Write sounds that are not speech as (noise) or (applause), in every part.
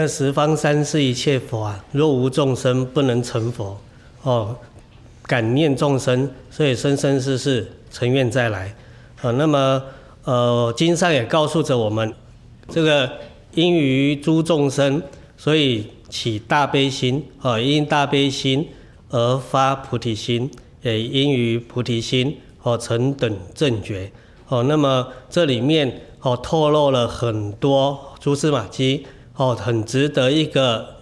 这十方三世一切佛啊，若无众生不能成佛哦。感念众生，所以生生世世成愿再来。呃，那么呃，经上也告诉着我们，这个因于诸众生，所以起大悲心。哦，因大悲心而发菩提心，也因于菩提心哦成等正觉。哦，那么这里面哦透露了很多蛛丝马迹。哦，很值得一个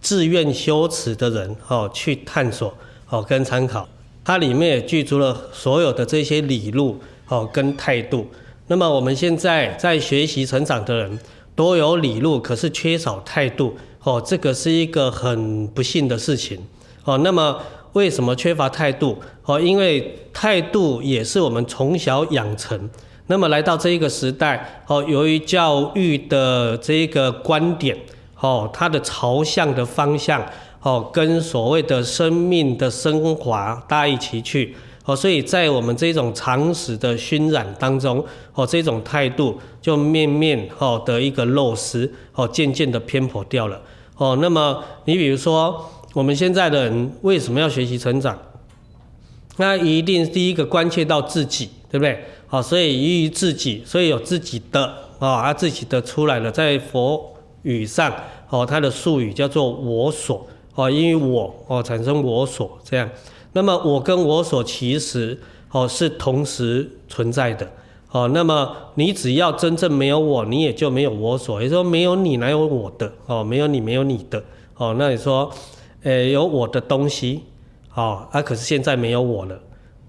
自愿修持的人哦去探索。哦，跟参考，它里面也具足了所有的这些理路哦，跟态度。那么我们现在在学习成长的人，都有理路，可是缺少态度哦，这个是一个很不幸的事情哦。那么为什么缺乏态度？哦，因为态度也是我们从小养成。那么来到这一个时代哦，由于教育的这个观点哦，它的朝向的方向。哦，跟所谓的生命的升华大一起去哦，所以在我们这种常识的熏染当中，哦，这种态度就面面哦的一个落实哦，渐渐的偏颇掉了哦。那么你比如说，我们现在的人为什么要学习成长？那一定第一个关切到自己，对不对？好，所以依于自己，所以有自己的啊，他自己的出来了，在佛语上哦，它的术语叫做我所。哦，因为我哦产生我所这样，那么我跟我所其实哦是同时存在的哦。那么你只要真正没有我，你也就没有我所。也就说，没有你哪有我的哦？没有你没有你的哦。那你说，诶有我的东西哦啊，可是现在没有我了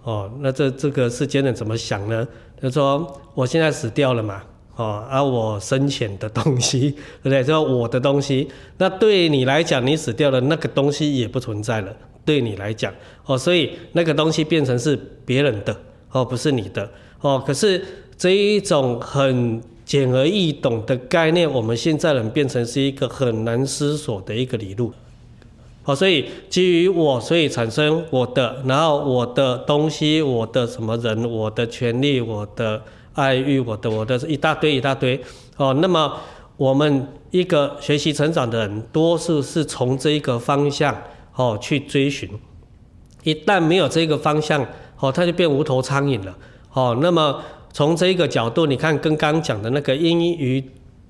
哦。那这这个世间人怎么想呢？他说我现在死掉了嘛。哦，而、啊、我生前的东西，(laughs) 对不对？说我的东西，那对你来讲，你死掉了，那个东西也不存在了。对你来讲，哦，所以那个东西变成是别人的，哦，不是你的，哦。可是这一种很简而易懂的概念，我们现在人变成是一个很难思索的一个理路。哦，所以基于我，所以产生我的，然后我的东西，我的什么人，我的权利，我的。爱欲我的我的一大堆一大堆哦，那么我们一个学习成长的人，多数是从这一个方向哦去追寻。一旦没有这个方向哦，它就变无头苍蝇了哦。那么从这一个角度，你看跟刚刚讲的那个因于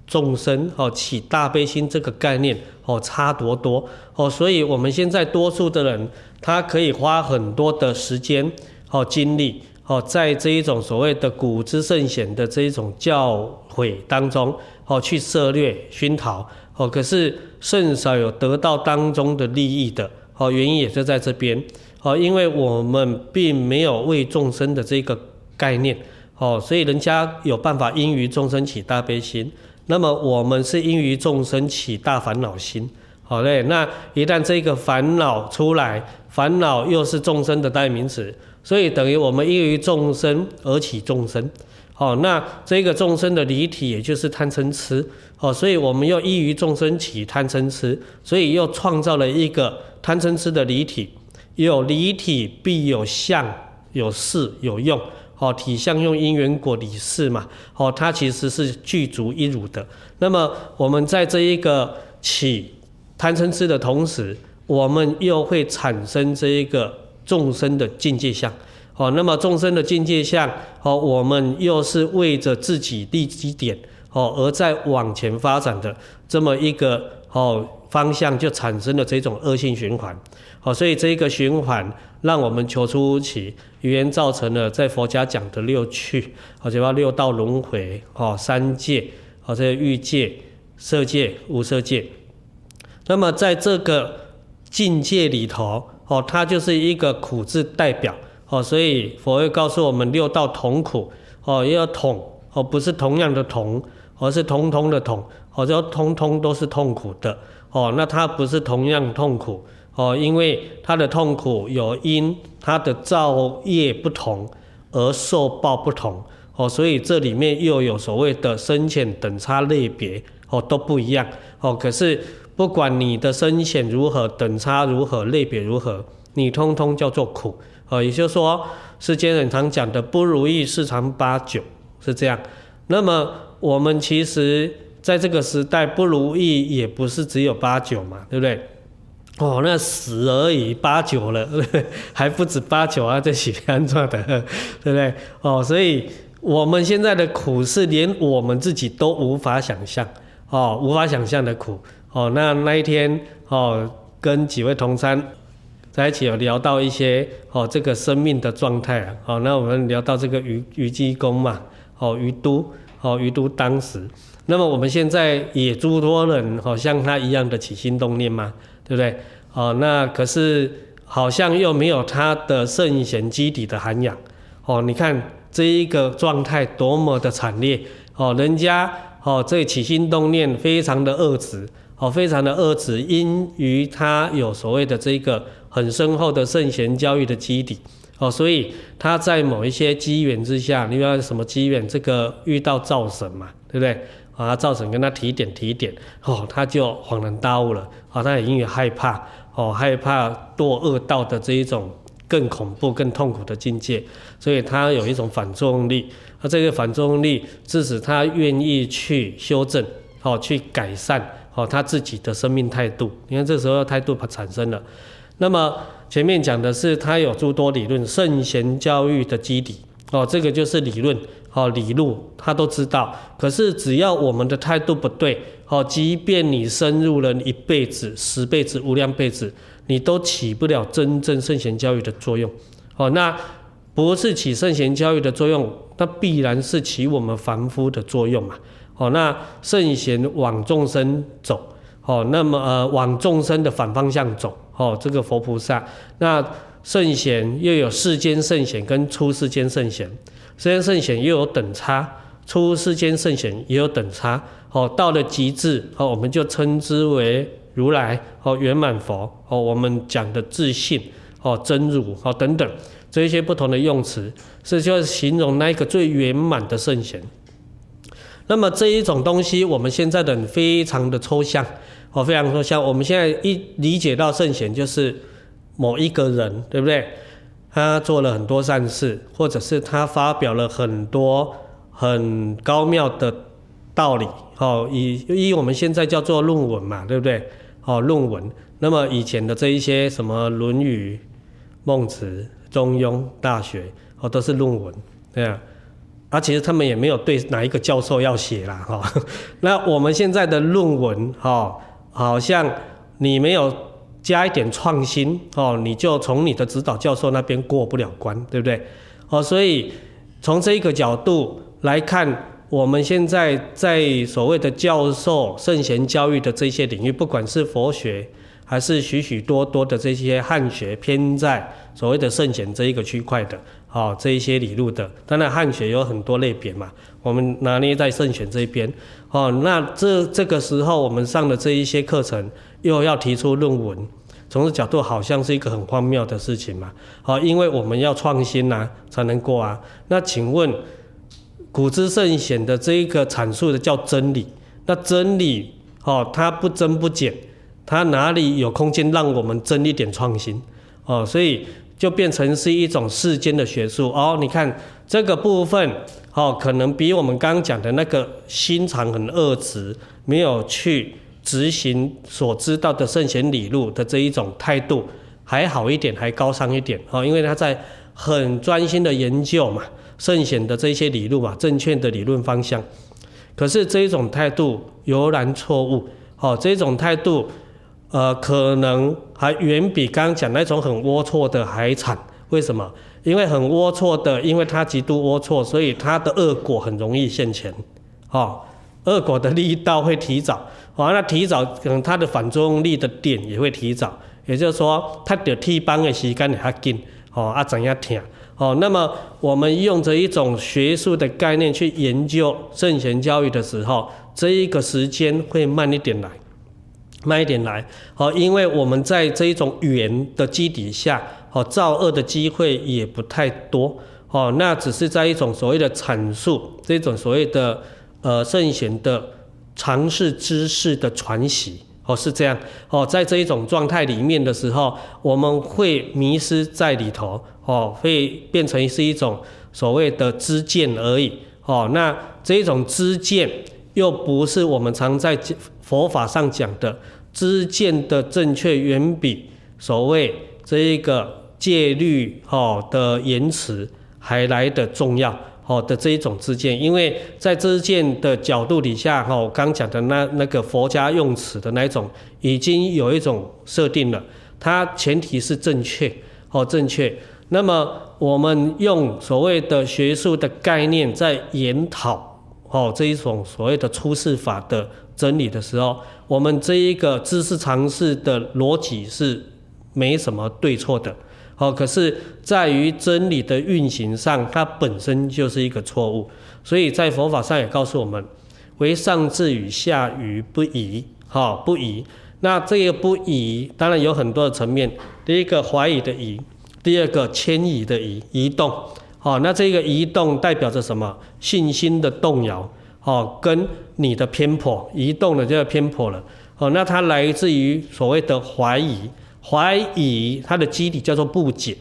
众生哦起大悲心这个概念哦差多多哦。所以我们现在多数的人，他可以花很多的时间哦精力。哦，在这一种所谓的古之圣贤的这一种教诲当中，哦，去涉略熏陶，哦，可是甚少有得到当中的利益的，哦，原因也是在这边，哦，因为我们并没有为众生的这个概念，哦，所以人家有办法因于众生起大悲心，那么我们是因于众生起大烦恼心，好嘞，那一旦这个烦恼出来，烦恼又是众生的代名词。所以等于我们因于众生而起众生，好，那这个众生的离体也就是贪嗔痴，好，所以我们又依于众生起贪嗔痴，所以又创造了一个贪嗔痴的离体，有离体必有相，有事有用，好，体相用因缘果理事嘛，好，它其实是具足一如的。那么我们在这一个起贪嗔痴的同时，我们又会产生这一个。众生的境界相，哦，那么众生的境界相，哦，我们又是为着自己立基点，哦，而在往前发展的这么一个哦方向，就产生了这种恶性循环，哦，所以这一个循环让我们求出无期，语言造成了在佛家讲的六趣，哦，就叫六道轮回，哦，三界，哦，这个欲界、色界、无色界，那么在这个境界里头。哦，它就是一个苦字代表哦，所以佛会告诉我们六道同苦哦，要统哦，不是同样的同，而是通通的统，哦，就通通都是痛苦的哦。那它不是同样痛苦哦，因为它的痛苦有因它的造业不同而受报不同哦，所以这里面又有所谓的深浅等差类别哦，都不一样哦。可是。不管你的深浅如何，等差如何，类别如何，你通通叫做苦。哦，也就是说，世间人常讲的不如意事常八九是这样。那么我们其实，在这个时代不如意也不是只有八九嘛，对不对？哦，那死而已八九了，(laughs) 还不止八九啊，这是安怎的，(laughs) 对不对？哦，所以我们现在的苦是连我们自己都无法想象，哦，无法想象的苦。哦，那那一天哦，跟几位同参在一起有聊到一些哦，这个生命的状态啊。哦，那我们聊到这个虞虞姬公嘛，哦，虞都，哦，虞都当时。那么我们现在也诸多人好像他一样的起心动念嘛，对不对？哦，那可是好像又没有他的圣贤基底的涵养。哦，你看这一个状态多么的惨烈。哦，人家哦这起心动念非常的恶质，哦非常的恶质，因于他有所谓的这个很深厚的圣贤教育的基底。哦，所以他在某一些机缘之下，你要什么机缘？这个遇到灶神嘛，对不对？啊，灶神跟他提点提点，哦，他就恍然大悟了。啊，他也因为害怕，哦，害怕堕恶道的这一种更恐怖、更痛苦的境界，所以他有一种反作用力。啊，这个反作用力致使他愿意去修正，哦，去改善，哦，他自己的生命态度。你看，这时候态度产生了。那么前面讲的是他有诸多理论，圣贤教育的基底，哦，这个就是理论。好，理路他都知道，可是只要我们的态度不对，好，即便你深入了一辈子、十辈子、无量辈子，你都起不了真正圣贤教育的作用。好，那不是起圣贤教育的作用，那必然是起我们凡夫的作用嘛。好，那圣贤往众生走，好，那么呃往众生的反方向走，好，这个佛菩萨，那圣贤又有世间圣贤跟出世间圣贤。世间圣贤又有等差，出世间圣贤也有等差。哦，到了极致，哦，我们就称之为如来，哦，圆满佛，哦，我们讲的自信，哦，真如，哦，等等，这一些不同的用词，是就是形容那一个最圆满的圣贤。那么这一种东西，我们现在的非常的抽象，哦，非常抽象。我们现在一理解到圣贤，就是某一个人，对不对？他做了很多善事，或者是他发表了很多很高妙的道理，哦，以以我们现在叫做论文嘛，对不对？哦，论文。那么以前的这一些什么《论语》《孟子》《中庸》《大学》，哦，都是论文，对啊。啊，其实他们也没有对哪一个教授要写啦，哈。(laughs) 那我们现在的论文，哈，好像你没有。加一点创新哦，你就从你的指导教授那边过不了关，对不对？哦，所以从这一个角度来看，我们现在在所谓的教授圣贤教育的这些领域，不管是佛学，还是许许多多的这些汉学偏在所谓的圣贤这一个区块的，哦，这一些理路的，当然汉学有很多类别嘛，我们拿捏在圣贤这边，哦，那这这个时候我们上的这一些课程。又要提出论文，从这角度好像是一个很荒谬的事情嘛？好，因为我们要创新呐、啊，才能过啊。那请问，古之圣贤的这一个阐述的叫真理，那真理哦，它不增不减，它哪里有空间让我们增一点创新？哦，所以就变成是一种世间的学术哦。你看这个部分哦，可能比我们刚刚讲的那个心肠很恶直，没有去。执行所知道的圣贤理路的这一种态度还好一点，还高尚一点啊，因为他在很专心的研究嘛，圣贤的这些理路嘛，正确的理论方向。可是这一种态度油然错误哦，这种态度呃，可能还远比刚刚讲那种很龌龊的还惨。为什么？因为很龌龊的，因为他极度龌龊，所以他的恶果很容易现前哦，恶果的力道会提早。哦，那提早可能它的反作用力的点也会提早，也就是说，它的替班的时间也较紧，哦啊怎样听？哦，那么我们用着一种学术的概念去研究圣贤教育的时候，这一个时间会慢一点来，慢一点来。哦，因为我们在这一种语言的基底下，哦，造恶的机会也不太多。哦，那只是在一种所谓的阐述，这种所谓的呃圣贤的。常识知识的传习，哦，是这样，哦，在这一种状态里面的时候，我们会迷失在里头，哦，会变成是一种所谓的知见而已，哦，那这种知见又不是我们常在佛法上讲的知见的正确，远比所谓这一个戒律哈的言辞还来得重要。哦的这一种知见，因为在知见的角度底下，哈，我刚讲的那那个佛家用词的那一种，已经有一种设定了，它前提是正确，哦，正确。那么我们用所谓的学术的概念在研讨，哦，这一种所谓的出世法的真理的时候，我们这一个知识尝试的逻辑是没什么对错的。好，可是在于真理的运行上，它本身就是一个错误，所以在佛法上也告诉我们，唯上智与下愚不移，好，不移。那这个不移，当然有很多的层面。第一个怀疑的疑，第二个迁移的移，移动。好，那这个移动代表着什么？信心的动摇，好，跟你的偏颇，移动的就要偏颇了。好，那它来自于所谓的怀疑。怀疑它的基底叫做不解，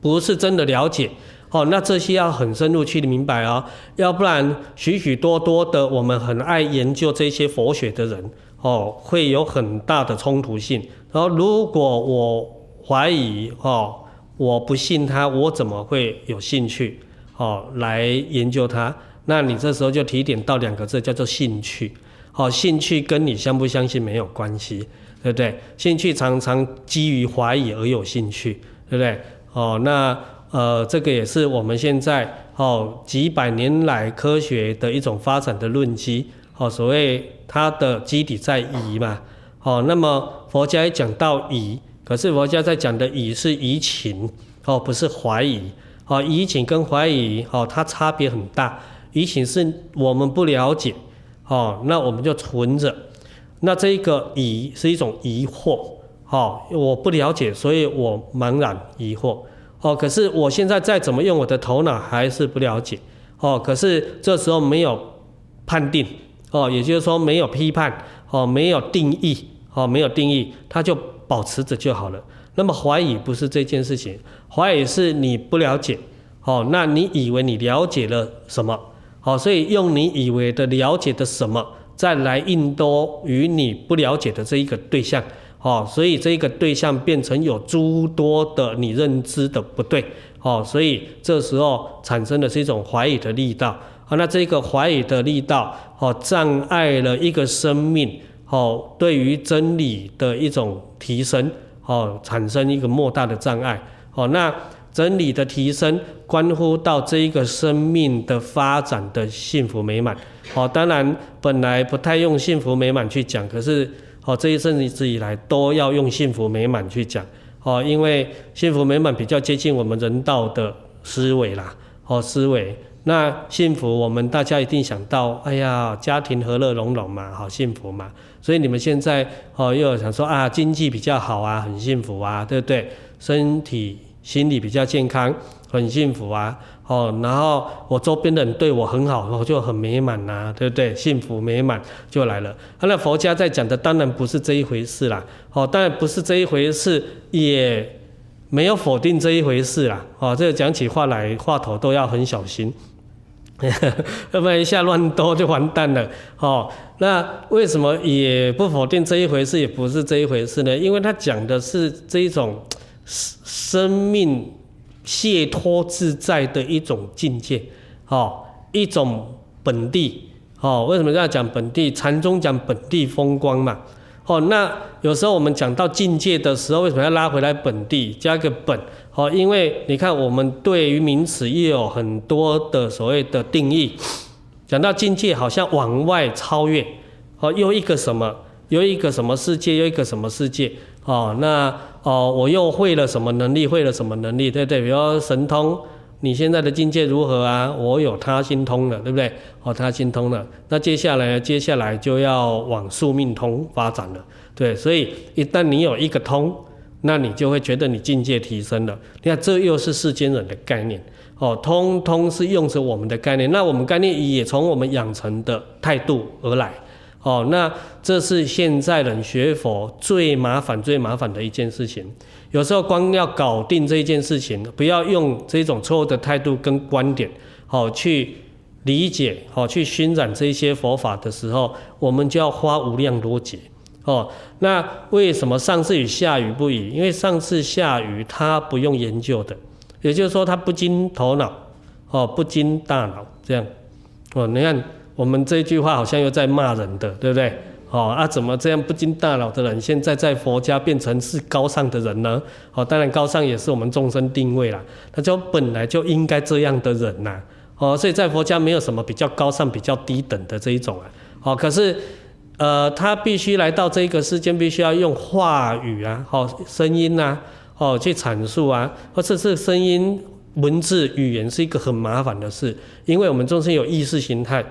不是真的了解哦。那这些要很深入去明白哦，要不然许许多多的我们很爱研究这些佛学的人哦，会有很大的冲突性。然后如果我怀疑哦，我不信他，我怎么会有兴趣哦来研究他？那你这时候就提点到两个字，叫做兴趣。好，兴趣跟你相不相信没有关系。对不对？兴趣常常基于怀疑而有兴趣，对不对？哦，那呃，这个也是我们现在哦几百年来科学的一种发展的论基。哦，所谓它的基底在疑嘛。哦，那么佛家也讲到疑，可是佛家在讲的疑是疑情，哦，不是怀疑。哦，疑情跟怀疑，哦，它差别很大。疑情是我们不了解，哦，那我们就存着。那这一个疑是一种疑惑，哦，我不了解，所以我茫然疑惑，哦，可是我现在再怎么用我的头脑还是不了解，哦，可是这时候没有判定，哦，也就是说没有批判，哦，没有定义，哦，没有定义，它就保持着就好了。那么怀疑不是这件事情，怀疑是你不了解，哦，那你以为你了解了什么，哦，所以用你以为的了解的什么。再来印多与你不了解的这一个对象，哦，所以这一个对象变成有诸多的你认知的不对，哦，所以这时候产生的是一种怀疑的力道，啊，那这个怀疑的力道，哦，障碍了一个生命，哦，对于真理的一种提升，哦，产生一个莫大的障碍，哦，那。真理的提升，关乎到这一个生命的发展的幸福美满。好，当然本来不太用幸福美满去讲，可是好这一阵子以来都要用幸福美满去讲。好，因为幸福美满比较接近我们人道的思维啦。好，思维那幸福，我们大家一定想到，哎呀，家庭和乐融融嘛，好幸福嘛。所以你们现在哦，又有想说啊，经济比较好啊，很幸福啊，对不对？身体。心理比较健康，很幸福啊，哦，然后我周边的人对我很好，我就很美满呐、啊，对不对？幸福美满就来了。那佛家在讲的当然不是这一回事啦，哦，当然不是这一回事，也没有否定这一回事啦，哦，这个讲起话来话头都要很小心，(laughs) 要不然一下乱多就完蛋了，哦，那为什么也不否定这一回事，也不是这一回事呢？因为他讲的是这一种。生命解脱自在的一种境界，哦，一种本地，哦，为什么要讲本地？禅宗讲本地风光嘛，哦，那有时候我们讲到境界的时候，为什么要拉回来本地，加个本？哦，因为你看，我们对于名词也有很多的所谓的定义，讲到境界，好像往外超越，哦，又一个什么？又一个什么世界？又一个什么世界？哦，那。哦，我又会了什么能力？会了什么能力？对不对？比如神通，你现在的境界如何啊？我有他心通了，对不对？哦，他心通了，那接下来，接下来就要往宿命通发展了，对。所以一旦你有一个通，那你就会觉得你境界提升了。你看，这又是世间人的概念。哦，通通是用着我们的概念，那我们概念也从我们养成的态度而来。哦，那这是现在人学佛最麻烦、最麻烦的一件事情。有时候光要搞定这一件事情，不要用这种错误的态度跟观点，好去理解哦，去熏染这些佛法的时候，我们就要花无量多劫哦。那为什么上次与下雨不移？因为上次下雨它不用研究的，也就是说它不经头脑哦，不经大脑这样哦。你看我们这句话好像又在骂人的，对不对？哦啊，怎么这样不经大脑的人，现在在佛家变成是高尚的人呢？哦，当然高尚也是我们众生定位啦，他就本来就应该这样的人呐。哦，所以在佛家没有什么比较高尚、比较低等的这一种啊。哦，可是，呃，他必须来到这个世间，必须要用话语啊，哦，声音呐，哦，去阐述啊，或者是声音、文字、语言是一个很麻烦的事，因为我们众生有意识形态，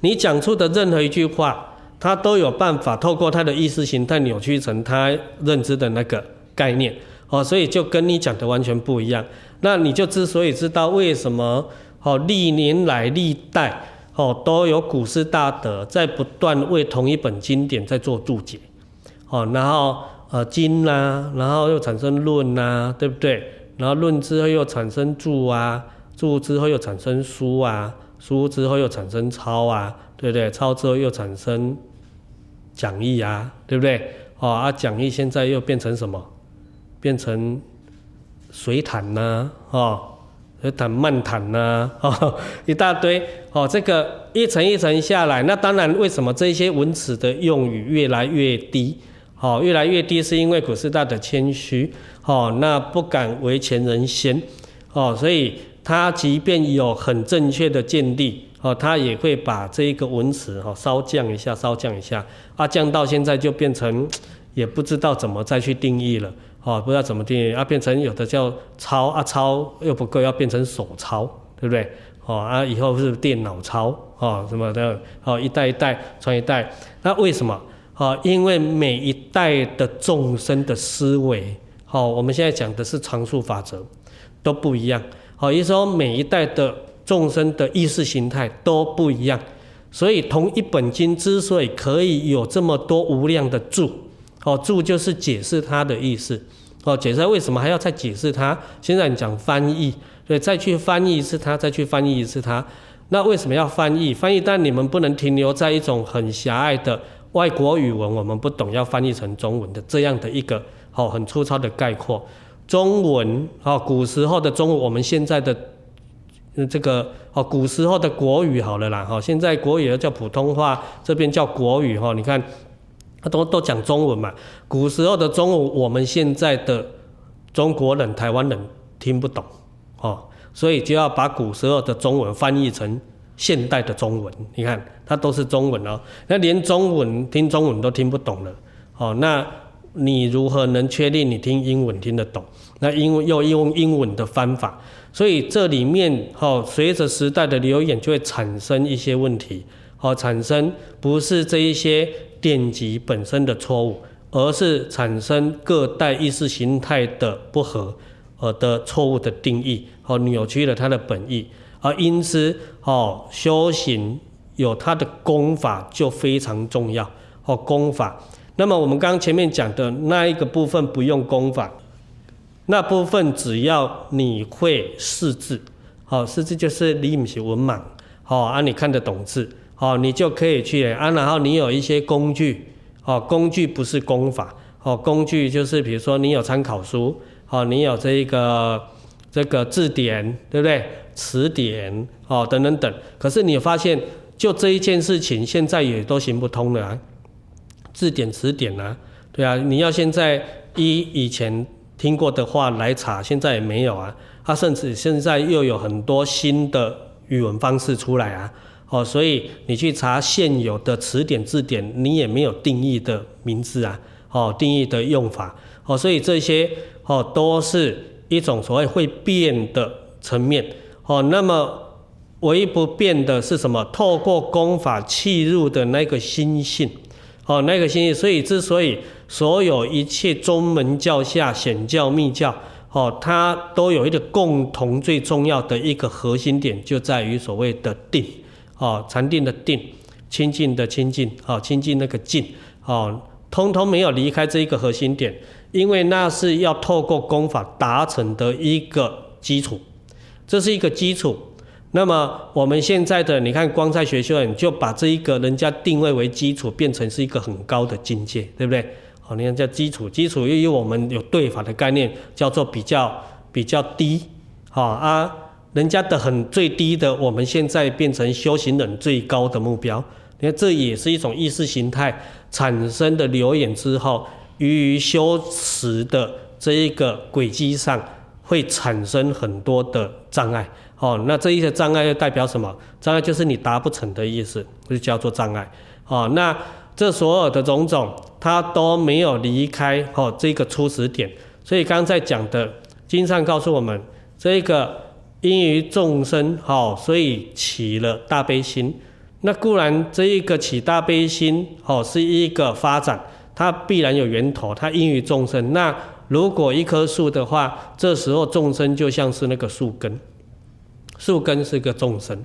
你讲出的任何一句话。他都有办法透过他的意识形态扭曲成他认知的那个概念，哦，所以就跟你讲的完全不一样。那你就之所以知道为什么，哦，历年来历代，哦，都有古师大德在不断为同一本经典在做注解，哦，然后呃经啊，然后又产生论啊，对不对？然后论之后又产生注啊，注之后又产生书啊，书之后又产生抄啊，对不对？抄之后又产生。讲义啊，对不对？哦啊，讲义现在又变成什么？变成水谈呐、啊，哦，水谈漫谈呐、啊，哦，(laughs) 一大堆哦。这个一层一层下来，那当然，为什么这些文词的用语越来越低？哦，越来越低，是因为古师大的谦虚，哦，那不敢为前人先，哦，所以他即便有很正确的见地。哦，他也会把这一个文词哈稍降一下，稍降一下，啊，降到现在就变成 (tsk) 也不知道怎么再去定义了，哦，不知道怎么定义，啊，变成有的叫抄啊，抄又不够，要变成手抄，对不对？哦，啊，以后是电脑抄，哦，什么的，哦，一代一代传一代，那为什么？哦，因为每一代的众生的思维，哦，我们现在讲的是常数法则，都不一样，好，也就是说每一代的。众生的意识形态都不一样，所以同一本经之所以可以有这么多无量的注，哦，注就是解释它的意思，哦，解释为什么还要再解释它？现在你讲翻译，对，再去翻译一次它，再去翻译一次它，那为什么要翻译？翻译，但你们不能停留在一种很狭隘的外国语文，我们不懂，要翻译成中文的这样的一个哦很粗糙的概括。中文哦，古时候的中文，我们现在的。这个哦，古时候的国语好了啦，哈，现在国语叫普通话，这边叫国语哈。你看，他都都讲中文嘛。古时候的中文，我们现在的中国人、台湾人听不懂，哦，所以就要把古时候的中文翻译成现代的中文。你看，它都是中文哦，那连中文听中文都听不懂了，哦，那你如何能确定你听英文听得懂？那英文又用英文的方法。所以这里面哈，随着时代的流演，就会产生一些问题，好，产生不是这一些典籍本身的错误，而是产生各代意识形态的不合，呃的错误的定义，好，扭曲了它的本意，而因此，哦，修行有它的功法就非常重要，哦，功法。那么我们刚刚前面讲的那一个部分不用功法。那部分只要你会识字，好，识字就是你不是文盲，好啊，你看得懂字，好，你就可以去啊，然后你有一些工具，好，工具不是功法，好，工具就是比如说你有参考书，好，你有这一个这个字典，对不对？词典，好，等等等。可是你发现，就这一件事情，现在也都行不通了啊，字典、词典啊，对啊，你要现在依以前。听过的话来查，现在也没有啊。他甚至现在又有很多新的语文方式出来啊。哦，所以你去查现有的词典字典，你也没有定义的名字啊。哦，定义的用法。哦，所以这些哦都是一种所谓会变的层面。哦，那么唯一不变的是什么？透过功法契入的那个心性。哦，那个心意。所以之所以。所有一切宗门教下显教密教，哦，它都有一个共同最重要的一个核心点，就在于所谓的定，哦，禅定的定，清净的清净，哦，清净那个净，哦，通通没有离开这一个核心点，因为那是要透过功法达成的一个基础，这是一个基础。那么我们现在的你看，光在学修院就把这一个人家定位为基础，变成是一个很高的境界，对不对？好，你看叫基础，基础又有我们有对法的概念，叫做比较比较低，好啊，人家的很最低的，我们现在变成修行人最高的目标。你看，这也是一种意识形态产生的流演之后，于修持的这一个轨迹上，会产生很多的障碍。哦，那这一些障碍又代表什么？障碍就是你达不成的意思，就叫做障碍。哦，那这所有的种种，它都没有离开哦这个初始点。所以刚才讲的经上告诉我们，这个因于众生哦，所以起了大悲心。那固然这一个起大悲心哦，是一个发展，它必然有源头，它因于众生。那如果一棵树的话，这时候众生就像是那个树根。树根是个众生，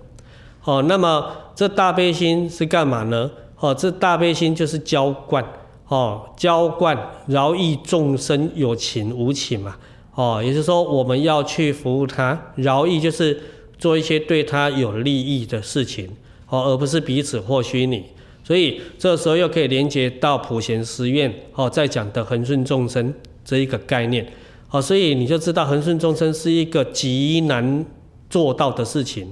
哦，那么这大悲心是干嘛呢？哦，这大悲心就是浇灌，哦，浇灌饶益众生有情无情嘛，哦，也就是说我们要去服务他，饶益就是做一些对他有利益的事情，哦，而不是彼此或虚拟。所以这时候又可以连接到普贤十愿，哦，在讲的恒顺众生这一个概念，哦，所以你就知道恒顺众生是一个极难。做到的事情，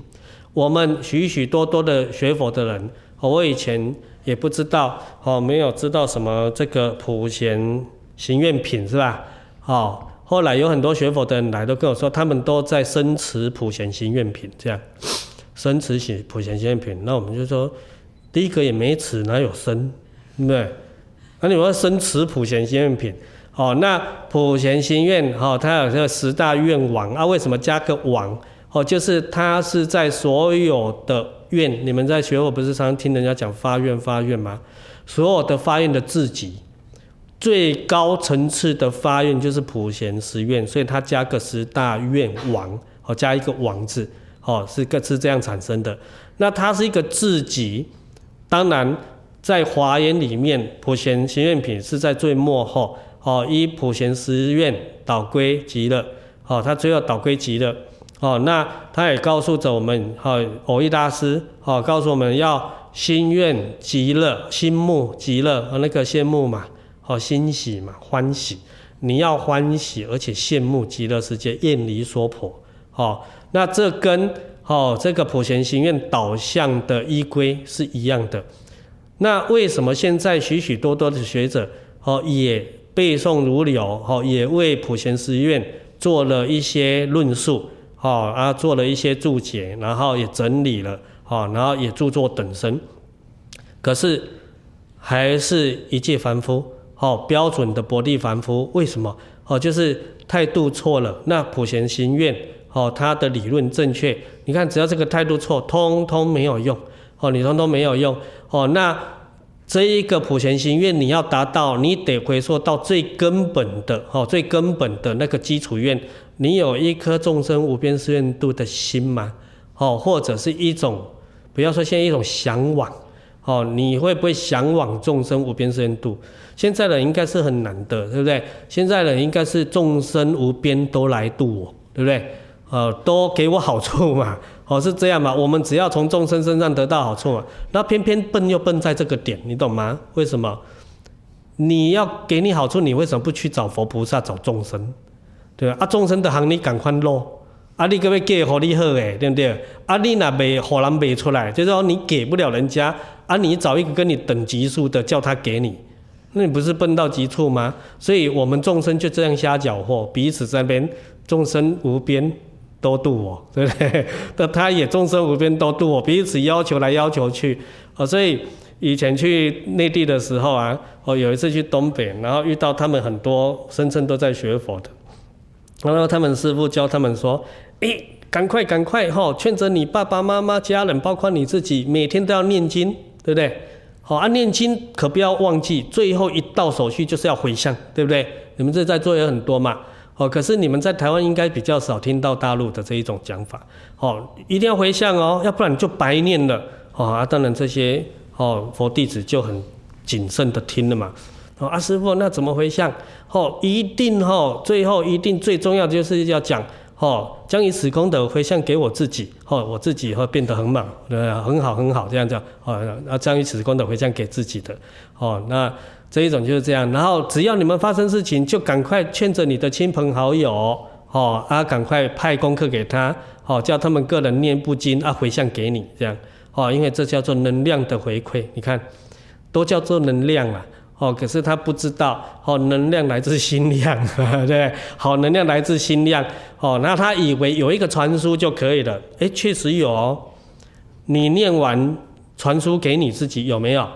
我们许许多多的学佛的人，我以前也不知道，哦，没有知道什么这个普贤行愿品是吧？哦，后来有很多学佛的人来都跟我说，他们都在生持普贤行愿品，这样生持行普贤行愿品，那我们就说，第一个也没持，哪有生，对不对？那你说生持普贤行愿品，哦，那普贤行愿，哦，它有这个十大愿王啊，为什么加个王？哦，就是他是在所有的愿，你们在学佛不是常听人家讲发愿发愿吗？所有的发愿的自己最高层次的发愿就是普贤十愿，所以他加个十大愿王，哦，加一个王字，哦，是个是这样产生的。那它是一个自己，当然在华严里面，普贤行愿品是在最末后，哦，依普贤十愿导归极乐，哦，他最后导归极乐。哦，那他也告诉着我们，哦，蕅益大师，哦，告诉我们要心愿极乐，心慕极乐，和那个羡慕嘛，哦，欣喜嘛，欢喜，你要欢喜，而且羡慕极乐世界，厌离娑婆，哦，那这跟哦这个普贤行愿导向的依归是一样的。那为什么现在许许多多的学者，哦，也背诵如流，哦，也为普贤十愿做了一些论述？哦，啊，做了一些注解，然后也整理了，哦，然后也著作等身，可是还是一介凡夫，哦，标准的薄地凡夫，为什么？哦，就是态度错了。那普贤行愿，哦，他的理论正确，你看，只要这个态度错，通通没有用，哦，你通通没有用，哦，那。这一个普贤行愿，你要达到，你得回溯到最根本的，哦，最根本的那个基础愿，你有一颗众生无边誓愿度的心吗？哦，或者是一种，不要说现在一种向往，哦，你会不会向往众生无边誓愿度？现在人应该是很难的，对不对？现在人应该是众生无边都来度我，对不对？呃，都给我好处嘛。哦，是这样嘛？我们只要从众生身上得到好处嘛？那偏偏笨又笨在这个点，你懂吗？为什么？你要给你好处，你为什么不去找佛菩萨，找众生？对吧？啊，众生的行你赶快落，啊，你可不可以给好你好诶，对不对？啊，你那没好人没出来，就是说你给不了人家，啊，你找一个跟你等级数的，叫他给你，那你不是笨到极处吗？所以我们众生就这样瞎搅和，彼此在边，众生无边。都度我，(laughs) 对不对？那他也众生无边都度我，彼此要求来要求去，哦，所以以前去内地的时候啊，哦，有一次去东北，然后遇到他们很多声称都在学佛的，然后他们师傅教他们说，诶，赶快赶快哈，劝着你爸爸妈妈、家人，包括你自己，每天都要念经，对不对？好啊，念经可不要忘记，最后一道手续就是要回向，对不对？你们这在座也很多嘛。哦，可是你们在台湾应该比较少听到大陆的这一种讲法。哦，一定要回向哦，要不然你就白念了。哦啊，当然这些哦佛弟子就很谨慎的听了嘛。哦，啊师傅，那怎么回向？哦，一定哦，最后一定最重要的就是要讲哦，将以此功德回向给我自己，哦，我自己会变得很满，呃很好很好，这样这样，哦，那将以此功德回向给自己的，哦，那这一种就是这样。然后只要你们发生事情，就赶快劝着你的亲朋好友，哦，啊，赶快派功课给他，哦，叫他们个人念不经啊，回向给你，这样，哦，因为这叫做能量的回馈，你看，都叫做能量啊。哦，可是他不知道，哦，能量来自心量，对 (laughs) 不对？好，能量来自心量，哦，那他以为有一个传输就可以了，诶，确实有哦。你念完传输给你自己有没有？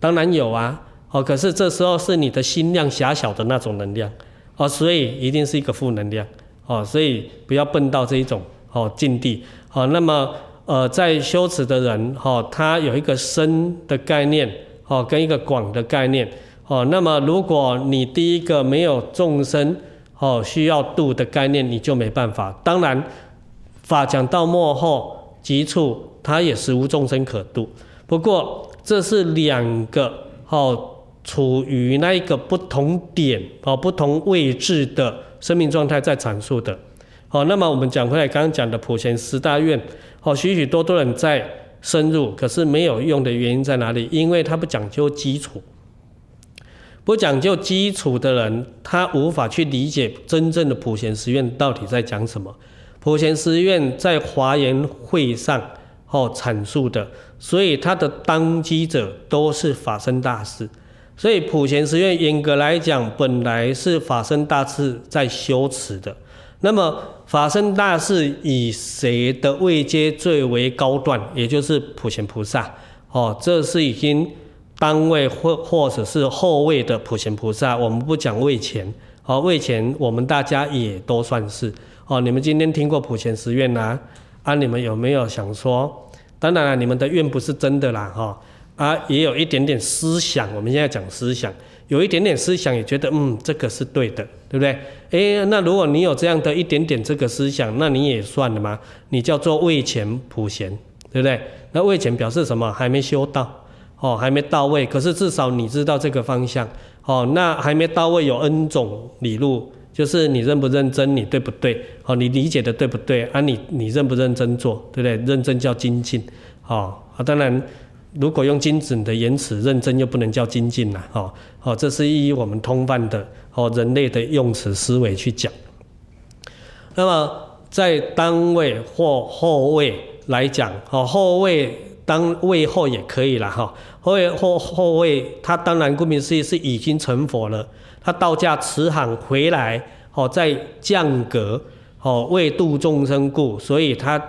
当然有啊，哦，可是这时候是你的心量狭小的那种能量，哦，所以一定是一个负能量，哦，所以不要笨到这一种哦境地，哦，那么呃，在修持的人，哦，他有一个深的概念。哦，跟一个广的概念，哦，那么如果你第一个没有众生，哦，需要度的概念，你就没办法。当然，法讲到末后极处，它也是无众生可度。不过，这是两个哦，处于那一个不同点哦，不同位置的生命状态在阐述的。哦，那么我们讲回来，刚刚讲的普贤十大愿，哦，许许多多人在。深入，可是没有用的原因在哪里？因为他不讲究基础，不讲究基础的人，他无法去理解真正的普贤十愿到底在讲什么。普贤十愿在华严会上哦阐述的，所以他的当机者都是法身大士。所以普贤十愿严格来讲，本来是法身大士在修持的。那么法身大士以谁的位阶最为高段？也就是普贤菩萨哦，这是已经当位或或者是后位的普贤菩萨。我们不讲位前哦，位前我们大家也都算是哦。你们今天听过普贤十愿呐？啊，你们有没有想说？当然了，你们的愿不是真的啦哈啊，也有一点点思想。我们现在讲思想。有一点点思想，也觉得嗯，这个是对的，对不对？诶，那如果你有这样的一点点这个思想，那你也算了吗？你叫做位前普贤，对不对？那位前表示什么？还没修到，哦，还没到位。可是至少你知道这个方向，哦，那还没到位有 N 种理路，就是你认不认真，你对不对？哦，你理解的对不对？啊你，你你认不认真做，对不对？认真叫精进，哦，啊，当然。如果用精准的言辞，认真又不能叫精进了，哦哦，这是依我们通泛的哦人类的用词思维去讲。那么在单位或后位来讲，哦后位当位后也可以了哈，后位或后位，他当然顾名思义是已经成佛了，他道驾慈航回来，哦在降格，哦为度众生故，所以他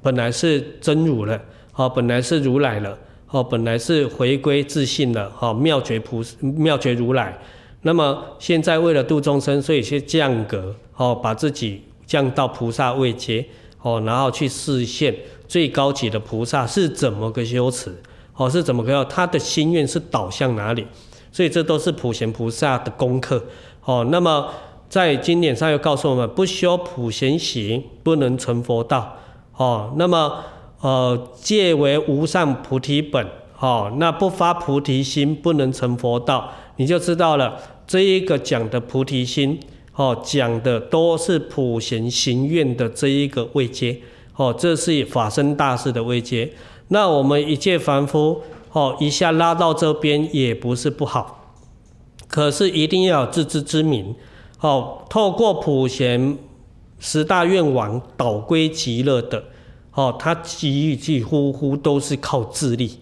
本来是真如了，哦本来是如来了。哦，本来是回归自信的，哦，妙觉菩妙觉如来。那么现在为了度众生，所以去降格，哦，把自己降到菩萨位阶，哦，然后去示现最高级的菩萨是怎么个修持，哦，是怎么个，他的心愿是导向哪里？所以这都是普贤菩萨的功课，哦。那么在经典上又告诉我们，不修普贤行，不能成佛道，哦。那么。呃，戒为无上菩提本，哦，那不发菩提心不能成佛道，你就知道了。这一个讲的菩提心，哦，讲的都是普贤行愿的这一个位阶，哦，这是法身大士的位阶。那我们一介凡夫，哦，一下拉到这边也不是不好，可是一定要有自知之明，哦，透过普贤十大愿王导归极乐的。哦，他几几乎乎都是靠自力，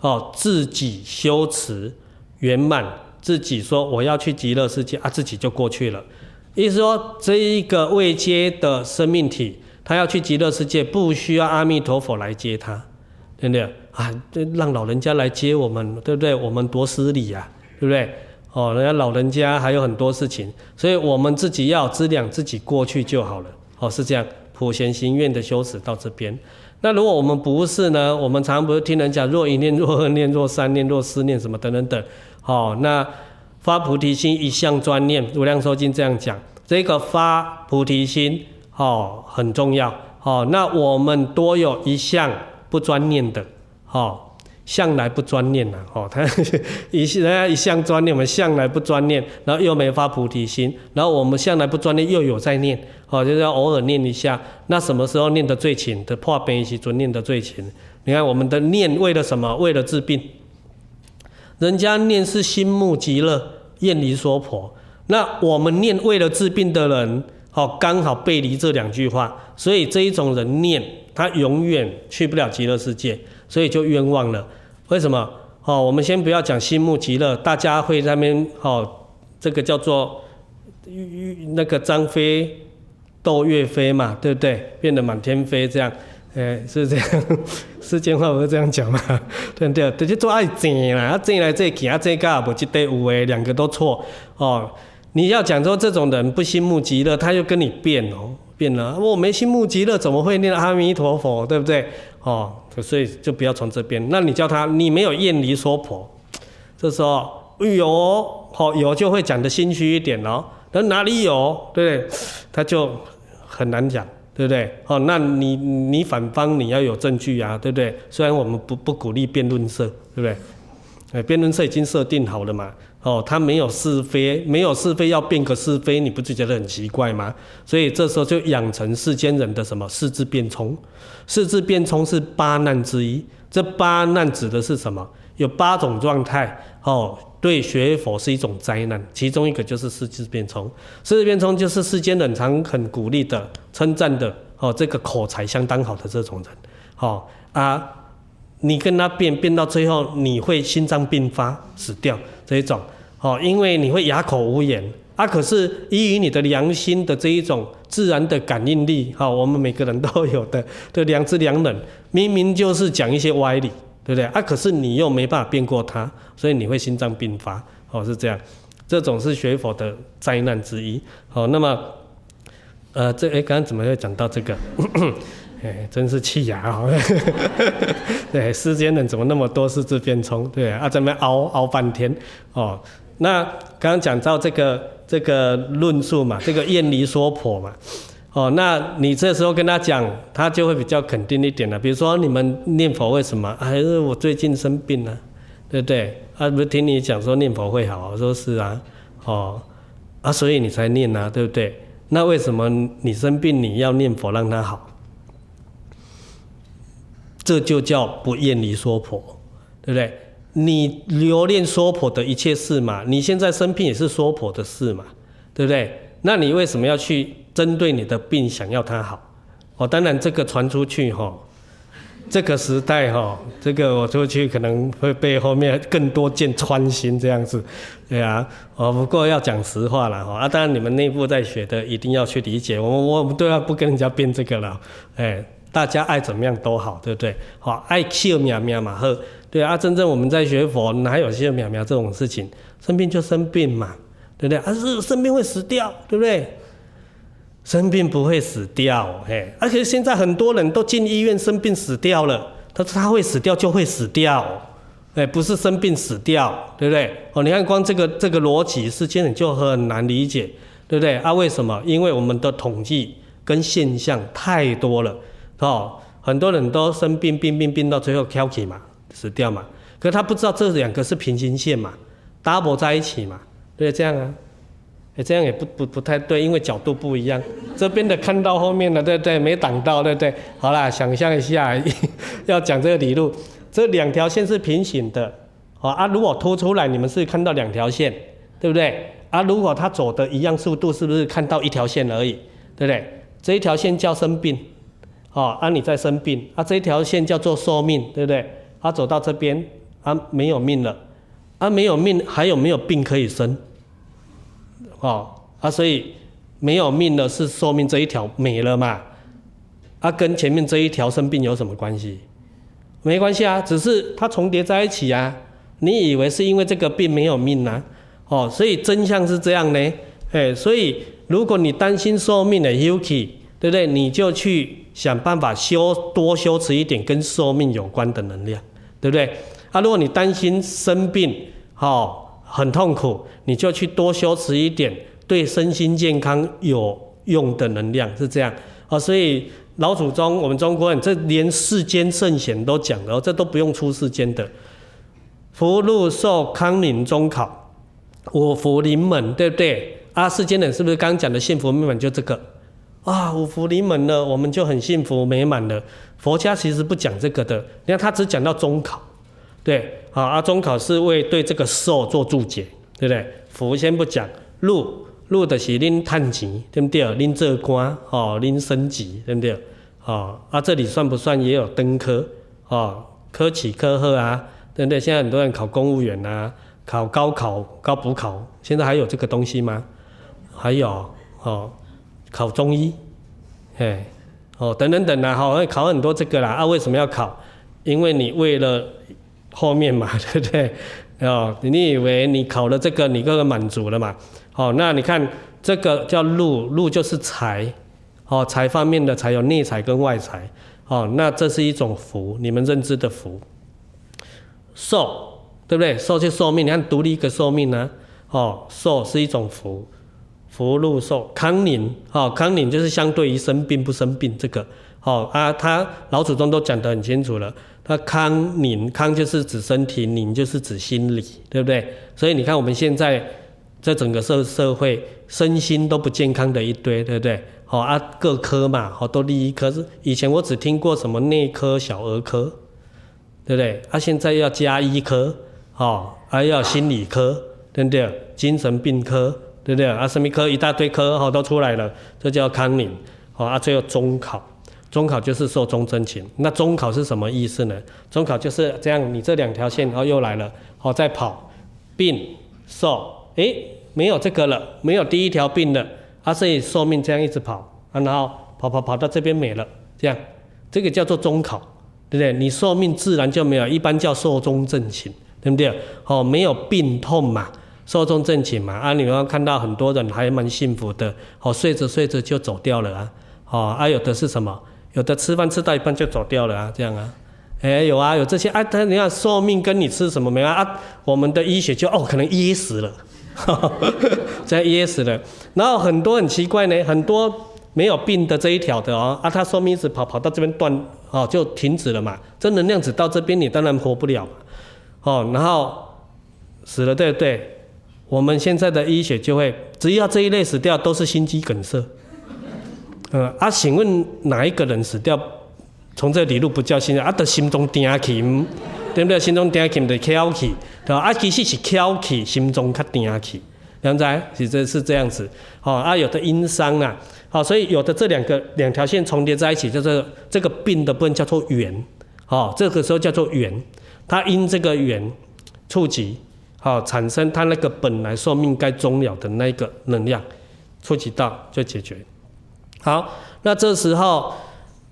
哦，自己修持圆满，自己说我要去极乐世界啊，自己就过去了。意思说，这一个未接的生命体，他要去极乐世界，不需要阿弥陀佛来接他，对不对？啊，让老人家来接我们，对不对？我们多失礼呀，对不对？哦，人家老人家还有很多事情，所以我们自己要资量，自己过去就好了。哦，是这样。普贤行愿的修持到这边，那如果我们不是呢？我们常常不是听人讲若一念、若二念、若三念、若四念什么等等等。好，那发菩提心一向专念，无量寿经这样讲，这个发菩提心哦很重要。好，那我们多有一项不专念的，好，向来不专念呐，哦，他 (laughs) 一人家一向专念，我们向来不专念，然后又没发菩提心，然后我们向来不专念，又有在念，哦，就是要偶尔念一下。那什么时候念得最勤？的破病时准念得最勤。你看我们的念为了什么？为了治病。人家念是心慕极乐，厌离娑婆。那我们念为了治病的人，哦，刚好背离这两句话，所以这一种人念，他永远去不了极乐世界。所以就冤枉了，为什么？哦，我们先不要讲心慕极乐，大家会在那边哦，这个叫做那个张飞斗岳飞嘛，对不对？变得满天飞这样，哎，是这样，(laughs) 世间话不是这样讲嘛？对不对？这就做爱争啦，啊争来争去，啊这个不记得有诶，两个都错哦。你要讲说这种人不心慕极乐，他就跟你辩哦，辩了，我没心慕极乐，怎么会念阿弥陀佛？对不对？哦，所以就不要从这边。那你叫他，你没有厌离娑婆，这时候有，好有就会讲得心虚一点哦。那哪里有，对不对？他就很难讲，对不对？哦，那你你反方你要有证据啊，对不对？虽然我们不不鼓励辩论社，对不对？哎，辩论社已经设定好了嘛。哦，他没有是非，没有是非要辩个是非，你不就觉得很奇怪吗？所以这时候就养成世间人的什么四字辩聪，四字辩聪是八难之一。这八难指的是什么？有八种状态，哦，对学佛是一种灾难。其中一个就是四字辩聪，四字辩聪就是世间人常很鼓励的、称赞的，哦，这个口才相当好的这种人，哦啊，你跟他辩辩到最后，你会心脏病发死掉这一种。哦，因为你会哑口无言啊。可是依于你的良心的这一种自然的感应力，哈，我们每个人都有的，(laughs) 这良知良能，明明就是讲一些歪理，对不对啊？可是你又没办法辩过他，所以你会心脏病发，哦，是这样。这种是学佛的灾难之一。好，那么，呃，这哎，刚刚怎么会讲到这个？(coughs) 哎，真是气牙啊！(laughs) 对，世间人怎么那么多是字辩聪？对啊，在那边凹凹半天哦。那刚刚讲到这个这个论述嘛，这个厌离娑婆嘛，哦，那你这时候跟他讲，他就会比较肯定一点了。比如说你们念佛为什么？还是我最近生病了，对不对？啊，不是听你讲说念佛会好，我说是啊，哦，啊，所以你才念啊，对不对？那为什么你生病你要念佛让他好？这就叫不厌离娑婆，对不对？你留恋娑婆的一切事嘛，你现在生病也是娑婆的事嘛，对不对？那你为什么要去针对你的病想要它好？哦，当然这个传出去哈、这个时代哈、这个我出去可能会被后面更多箭穿心这样子，对啊。哦，不过要讲实话了哈，啊，当然你们内部在学的一定要去理解，我我们都要不跟人家辩这个了，哎，大家爱怎么样都好，对不对？好，爱笑喵喵嘛呵。对啊，真正我们在学佛，哪有些苗苗这种事情？生病就生病嘛，对不对？啊，是生病会死掉，对不对？生病不会死掉，嘿，而且现在很多人都进医院生病死掉了，他说他会死掉就会死掉，哎，不是生病死掉，对不对？哦，你看光这个这个逻辑，世间人就很难理解，对不对？啊，为什么？因为我们的统计跟现象太多了，哦，很多人都生病，病病病到最后翘起嘛。死掉嘛？可他不知道这两个是平行线嘛，double 在一起嘛，对，这样啊，哎，这样也不不不太对，因为角度不一样。这边的看到后面的，对对，没挡到，对对。好啦，想象一下，(laughs) 要讲这个理路，这两条线是平行的，好啊。如果凸出来，你们是看到两条线，对不对？啊，如果他走的一样速度，是不是看到一条线而已？对不对？这一条线叫生病，哦，啊，你在生病，啊，这一条线叫做寿命，对不对？啊走到这边，啊，没有命了，啊，没有命，还有没有病可以生？哦，啊，所以没有命了，是寿命这一条没了嘛？啊，跟前面这一条生病有什么关系？没关系啊，只是它重叠在一起啊。你以为是因为这个病没有命啊？哦，所以真相是这样呢。哎，所以如果你担心寿命的休息，对不对？你就去想办法修多修持一点跟寿命有关的能量。对不对？啊，如果你担心生病，哦，很痛苦，你就去多修持一点对身心健康有用的能量，是这样。哦，所以老祖宗我们中国人这连世间圣贤都讲了，这都不用出世间的。福禄寿康宁中考，五福临门，对不对？啊，世间人是不是刚讲的幸福美满就这个？啊，五福临门了，我们就很幸福美满了。佛家其实不讲这个的，你看他只讲到中考，对，好啊，中考是为对这个寿做注解，对不对？福先不讲，禄禄的是恁探钱，对不对？恁做官，哦，恁升级，对不对？哦，啊，这里算不算也有登科？哦，科举科贺啊。对不对？现在很多人考公务员啊，考高考、高补考，现在还有这个东西吗？还有哦，考中医，哎，哦，等等等啊，好，考很多这个啦。啊，为什么要考？因为你为了后面嘛，(laughs) 对不对？哦，你以为你考了这个，你各个满足了嘛？好，那你看这个叫禄，禄就是财，哦，财方面的财有内财跟外财，哦，那这是一种福，你们认知的福。寿，对不对？寿就寿命，你看独立一个寿命呢？哦，寿是一种福，福禄寿康宁，哦，康宁就是相对于生病不生病这个，哦啊，他老祖宗都讲得很清楚了，他康宁康就是指身体，宁就是指心理，对不对？所以你看我们现在这整个社社会身心都不健康的一堆，对不对？好、哦、啊，各科嘛，好多第一科是以前我只听过什么内科、小儿科。对不对？啊、现在要加医科，哦，还、啊、要心理科，对不对？精神病科，对不对？啊，什么科一大堆科，哦，都出来了，这叫康宁，哦，啊，最后中考，中考就是寿终正寝。那中考是什么意思呢？中考就是这样，你这两条线，然后又来了，好、哦，再跑，病寿，诶，没有这个了，没有第一条病了，啊，所以寿命这样一直跑，啊，然后跑跑跑到这边没了，这样，这个叫做中考。对不对？你寿命自然就没有，一般叫寿终正寝，对不对？哦，没有病痛嘛，寿终正寝嘛。啊，你们看到很多人还蛮幸福的，哦，睡着睡着就走掉了啊。哦，啊，有的是什么？有的吃饭吃到一半就走掉了啊，这样啊。哎，有啊，有这些啊。他你看寿命跟你吃什么没关系啊？我们的医学就哦，可能噎死了，哈 (laughs) 哈这样噎死了。然后很多很奇怪呢，很多。没有病的这一条的哦，啊，他寿命一直跑跑到这边断，哦，就停止了嘛。这能量只到这边，你当然活不了嘛，哦，然后死了，对不对？我们现在的医学就会，只要这一类死掉，都是心肌梗塞。嗯，啊，请问哪一个人死掉？从这里路不叫心啊，得心中定气，对不对？心中定气的翘气，对吧？啊，其实是翘起，心中较定气，现在是这是这样子。哦，啊，有的因伤啊。好，所以有的这两个两条线重叠在一起，就是这个病的部分叫做缘，好，这个时候叫做缘，它因这个缘触及，好，产生它那个本来寿命该终了的那个能量，触及到就解决。好，那这时候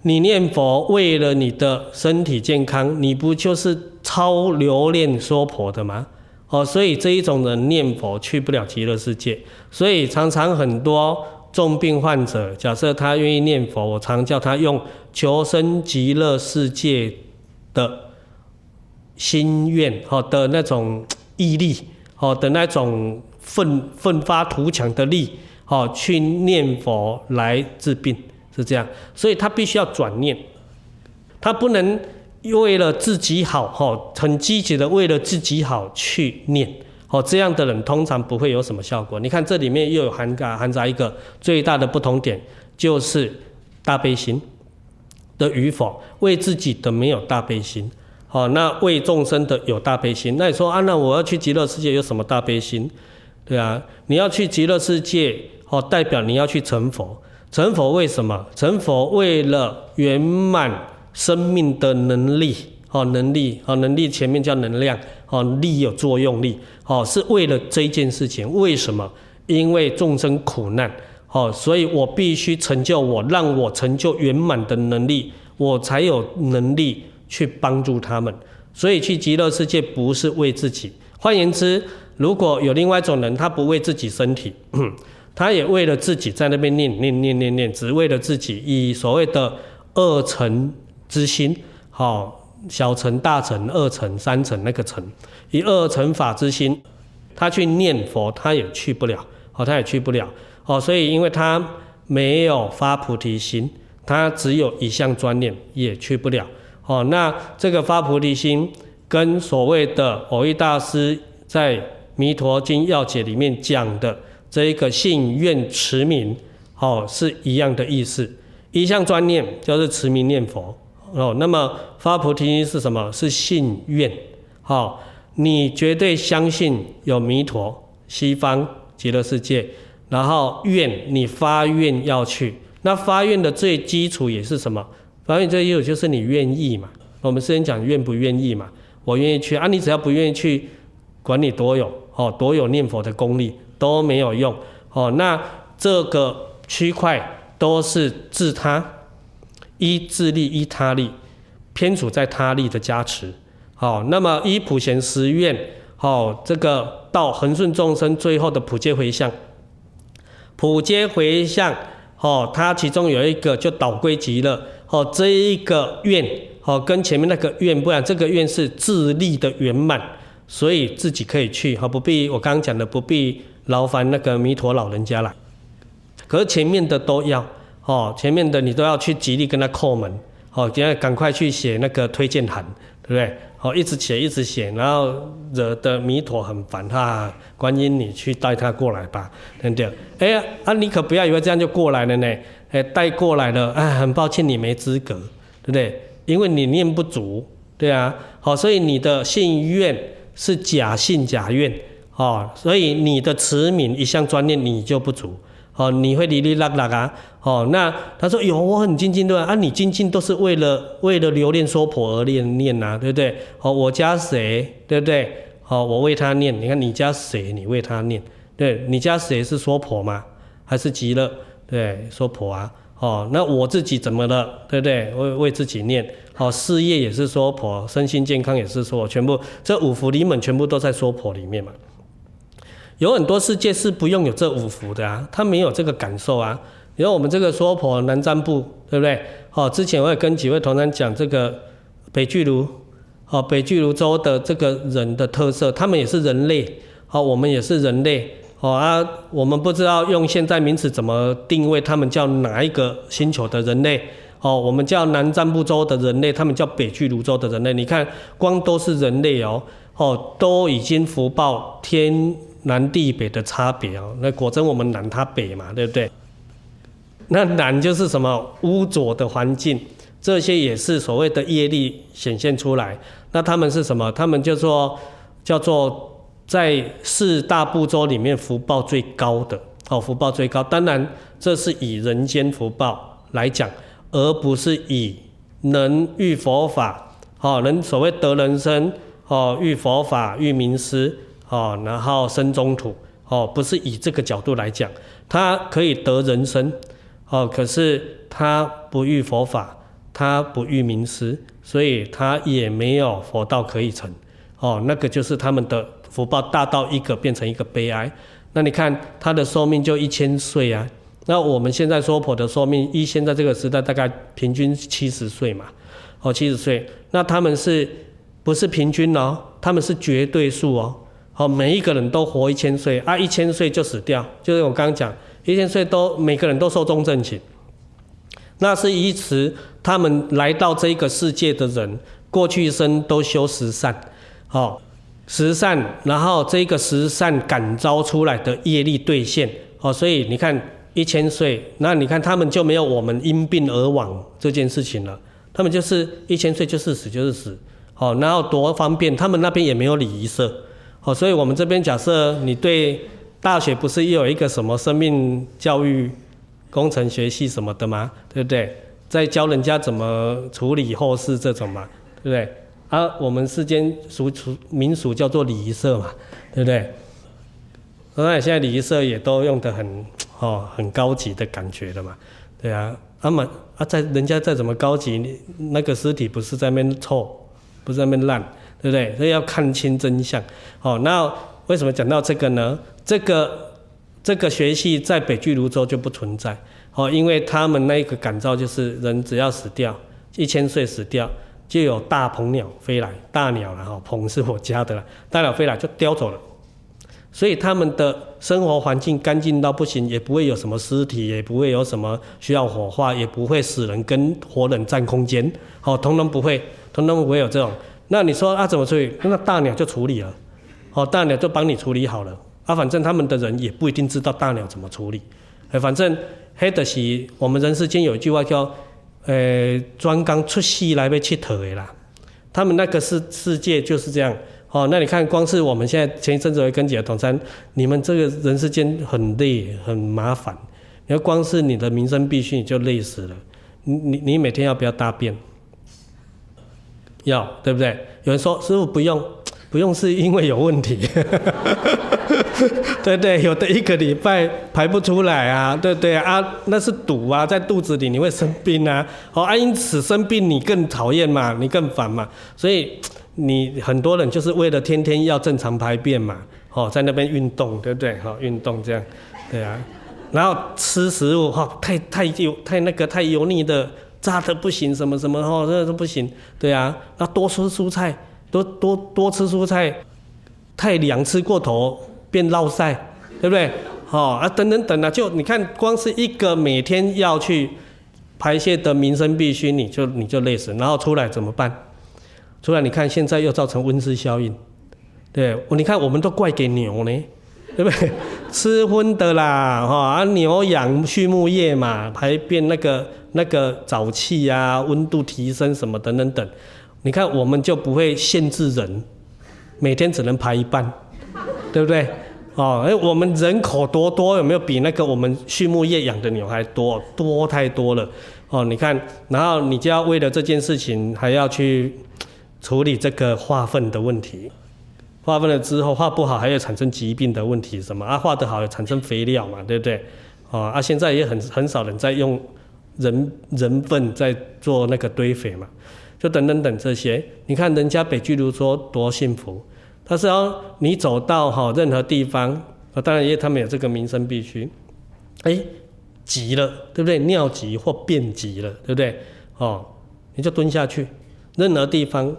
你念佛为了你的身体健康，你不就是超留恋娑婆的吗？哦，所以这一种人念佛去不了极乐世界，所以常常很多。重病患者，假设他愿意念佛，我常叫他用求生极乐世界的心愿，好的那种毅力，好的那种奋奋发图强的力，好去念佛来治病，是这样。所以他必须要转念，他不能为了自己好，哈，很积极的为了自己好去念。哦，这样的人通常不会有什么效果。你看这里面又有含杂含杂一个最大的不同点，就是大悲心的与否，为自己的没有大悲心。好，那为众生的有大悲心。那你说啊，那我要去极乐世界有什么大悲心？对啊，你要去极乐世界，哦，代表你要去成佛。成佛为什么？成佛为了圆满生命的能力。哦，能力哦，能力前面叫能量哦，力有作用力哦，是为了这件事情。为什么？因为众生苦难哦，所以我必须成就我，让我成就圆满的能力，我才有能力去帮助他们。所以去极乐世界不是为自己。换言之，如果有另外一种人，他不为自己身体，(clears throat) 他也为了自己在那边念念念念念，只为了自己，以所谓的二乘之心，好。小乘、大乘、二乘、三乘，那个乘，以二乘法之心，他去念佛，他也去不了，哦，他也去不了，哦，所以因为他没有发菩提心，他只有一项专念，也去不了。哦，那这个发菩提心跟所谓的蕅益大师在《弥陀经要解》里面讲的这一个信愿持名，哦，是一样的意思。一项专念就是持名念佛。哦，那么发菩提心是什么？是信愿。好，你绝对相信有弥陀西方极乐世界，然后愿你发愿要去。那发愿的最基础也是什么？发愿最基础就是你愿意嘛。我们之前讲愿不愿意嘛，我愿意去啊。你只要不愿意去，管你多有哦，多有念佛的功力都没有用哦。那这个区块都是自他，依自利依他利，偏处在他利的加持。好，那么依普贤十愿，好，这个到恒顺众生最后的普皆回向，普皆回向。哦，它其中有一个就导归极乐。哦，这一个愿，哦，跟前面那个愿不然，这个愿是自立的圆满，所以自己可以去，哈，不必我刚刚讲的不必劳烦那个弥陀老人家了。可是前面的都要，哦，前面的你都要去极力跟他叩门，哦，现在赶快去写那个推荐函，对不对？哦，一直写一直写，然后惹得弥陀很烦，他观音你去带他过来吧，对不对？哎呀，啊你可不要以为这样就过来了呢，哎带过来了，哎很抱歉你没资格，对不对？因为你念不足，对啊，好，所以你的信愿是假信假愿，哦，所以你的慈悯一项专念你就不足。哦，你会哩哩啦啦啊？哦，那他说有，我很精进对吧？啊，你精进都是为了为了留恋娑婆而念念呐，对不对？哦，我家谁，对不对？哦，我为他念，你看你家谁？你为他念，对，你家谁是娑婆吗？还是极乐？对，说婆啊。哦，那我自己怎么了？对不对？为为自己念。好，事业也是说婆，身心健康也是说，全部这五福临门全部都在说婆里面嘛。有很多世界是不用有这五福的啊，他没有这个感受啊。因为我们这个说婆南瞻部，对不对？好，之前我也跟几位同仁讲这个北俱卢，哦，北俱卢洲的这个人的特色，他们也是人类，好，我们也是人类，好啊，我们不知道用现在名词怎么定位，他们叫哪一个星球的人类？哦，我们叫南瞻部洲的人类，他们叫北俱泸洲的人类。你看，光都是人类哦，哦，都已经福报天。南地北的差别哦，那果真我们南他北嘛，对不对？那南就是什么污浊的环境，这些也是所谓的业力显现出来。那他们是什么？他们就说叫做在四大部洲里面福报最高的哦，福报最高。当然这是以人间福报来讲，而不是以能遇佛法哦，能所谓得人身哦，遇佛法遇名师。哦，然后生中土，哦，不是以这个角度来讲，他可以得人身，哦，可是他不遇佛法，他不遇名师，所以他也没有佛道可以成，哦，那个就是他们的福报大到一个变成一个悲哀。那你看他的寿命就一千岁啊，那我们现在娑婆的寿命，依现在这个时代大概平均七十岁嘛，哦，七十岁，那他们是不是平均哦？他们是绝对数哦。好，每一个人都活一千岁啊，一千岁就死掉，就是我刚刚讲，一千岁都每个人都寿终正寝。那是依此他们来到这个世界的人，过去一生都修十善，好，十善，然后这个十善感召出来的业力兑现，好，所以你看一千岁，那你看他们就没有我们因病而亡这件事情了，他们就是一千岁就是死就是死，好，然后多方便，他们那边也没有礼仪社。哦，所以我们这边假设你对大学不是又有一个什么生命教育工程学系什么的吗？对不对？在教人家怎么处理后事这种嘛，对不对？啊，我们世间俗俗民俗叫做礼仪社嘛，对不对？当然现在礼仪社也都用得很哦很高级的感觉的嘛，对啊。他们啊在人家再怎么高级，那个尸体不是在那边臭，不是在那边烂。对不对？所以要看清真相。好，那为什么讲到这个呢？这个这个学系在北俱卢洲就不存在。哦，因为他们那一个感召就是人只要死掉，一千岁死掉，就有大鹏鸟飞来，大鸟然后鹏是我家的了，大鸟飞来就叼走了。所以他们的生活环境干净到不行，也不会有什么尸体，也不会有什么需要火化，也不会死人跟活人占空间，好，通通不会，通通不会有这种。那你说啊，怎么处理？那大鸟就处理了，哦，大鸟就帮你处理好了。啊，反正他们的人也不一定知道大鸟怎么处理，哎，反正黑的是我们人世间有一句话叫，呃，专刚出世来被乞讨的啦。他们那个世世界就是这样。哦，那你看，光是我们现在前一阵子会跟几个同参，你们这个人世间很累很麻烦，你要光是你的民生必须你就累死了。你你你每天要不要大便？要，对不对？有人说师傅不用，不用是因为有问题。(laughs) (laughs) 对对，有的一个礼拜排不出来啊，对对啊，那是堵啊，在肚子里你会生病啊。哦啊，因此生病你更讨厌嘛，你更烦嘛，所以。你很多人就是为了天天要正常排便嘛，哦，在那边运动，对不对？好，运动这样，对啊。然后吃食物哈，太太油、太那个太油腻的，炸的不行，什么什么哦，这都不行，对啊。那多吃蔬菜，多多多吃蔬菜，太凉吃过头变落晒，对不对？好啊，等等等啊，就你看，光是一个每天要去排泄的民生必须，你就你就累死，然后出来怎么办？出来，你看现在又造成温室效应，对，你看我们都怪给牛呢，对不对？(laughs) 吃荤的啦，哈啊，牛养畜牧业嘛，排便那个那个沼气啊，温度提升什么等等等，你看我们就不会限制人，每天只能排一半，对不对？哦，哎，我们人口多多，有没有比那个我们畜牧业养的牛还多？多太多了，哦，你看，然后你就要为了这件事情还要去。处理这个化粪的问题，化粪了之后化不好，还有产生疾病的问题，什么啊？化得好，有产生肥料嘛，对不对？哦啊！现在也很很少人在用人人粪在做那个堆肥嘛，就等等等这些。你看人家北居如说多幸福，他是要你走到哈任何地方啊，当然因为他们有这个民生必须，哎，急了，对不对？尿急或便急了，对不对？哦，你就蹲下去，任何地方。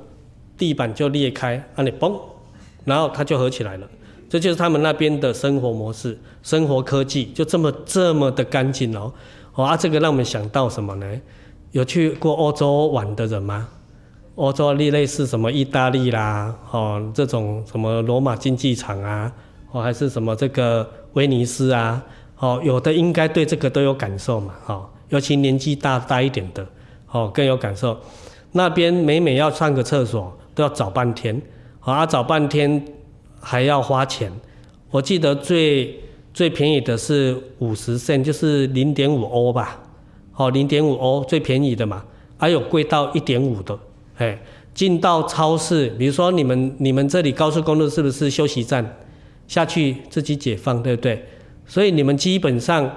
地板就裂开，啊你嘣，然后它就合起来了。这就是他们那边的生活模式、生活科技，就这么这么的干净哦。哦啊，这个让我们想到什么呢？有去过欧洲玩的人吗？欧洲类类似什么意大利啦，哦这种什么罗马竞技场啊，哦还是什么这个威尼斯啊，哦有的应该对这个都有感受嘛，哦尤其年纪大大一点的，哦更有感受。那边每每要上个厕所。都要找半天，啊，找半天还要花钱。我记得最最便宜的是五十圣就是零点五欧吧，哦，零点五欧最便宜的嘛，还有贵到一点五的，哎，进到超市，比如说你们你们这里高速公路是不是休息站？下去自己解放，对不对？所以你们基本上，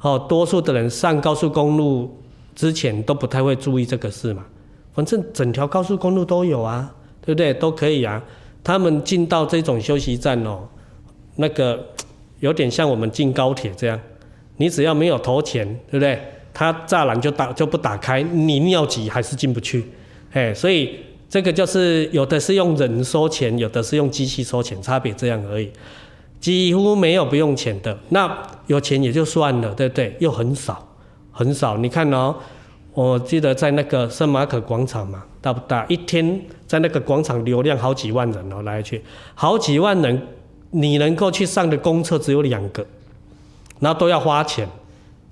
哦，多数的人上高速公路之前都不太会注意这个事嘛，反正整条高速公路都有啊。对不对？都可以啊。他们进到这种休息站哦，那个有点像我们进高铁这样，你只要没有投钱，对不对？它栅栏就打就不打开，你尿急还是进不去。哎，所以这个就是有的是用人收钱，有的是用机器收钱，差别这样而已。几乎没有不用钱的，那有钱也就算了，对不对？又很少，很少。你看哦。我记得在那个圣马可广场嘛，大不大？一天在那个广场流量好几万人哦，来去好几万人，你能够去上的公厕只有两个，然后都要花钱，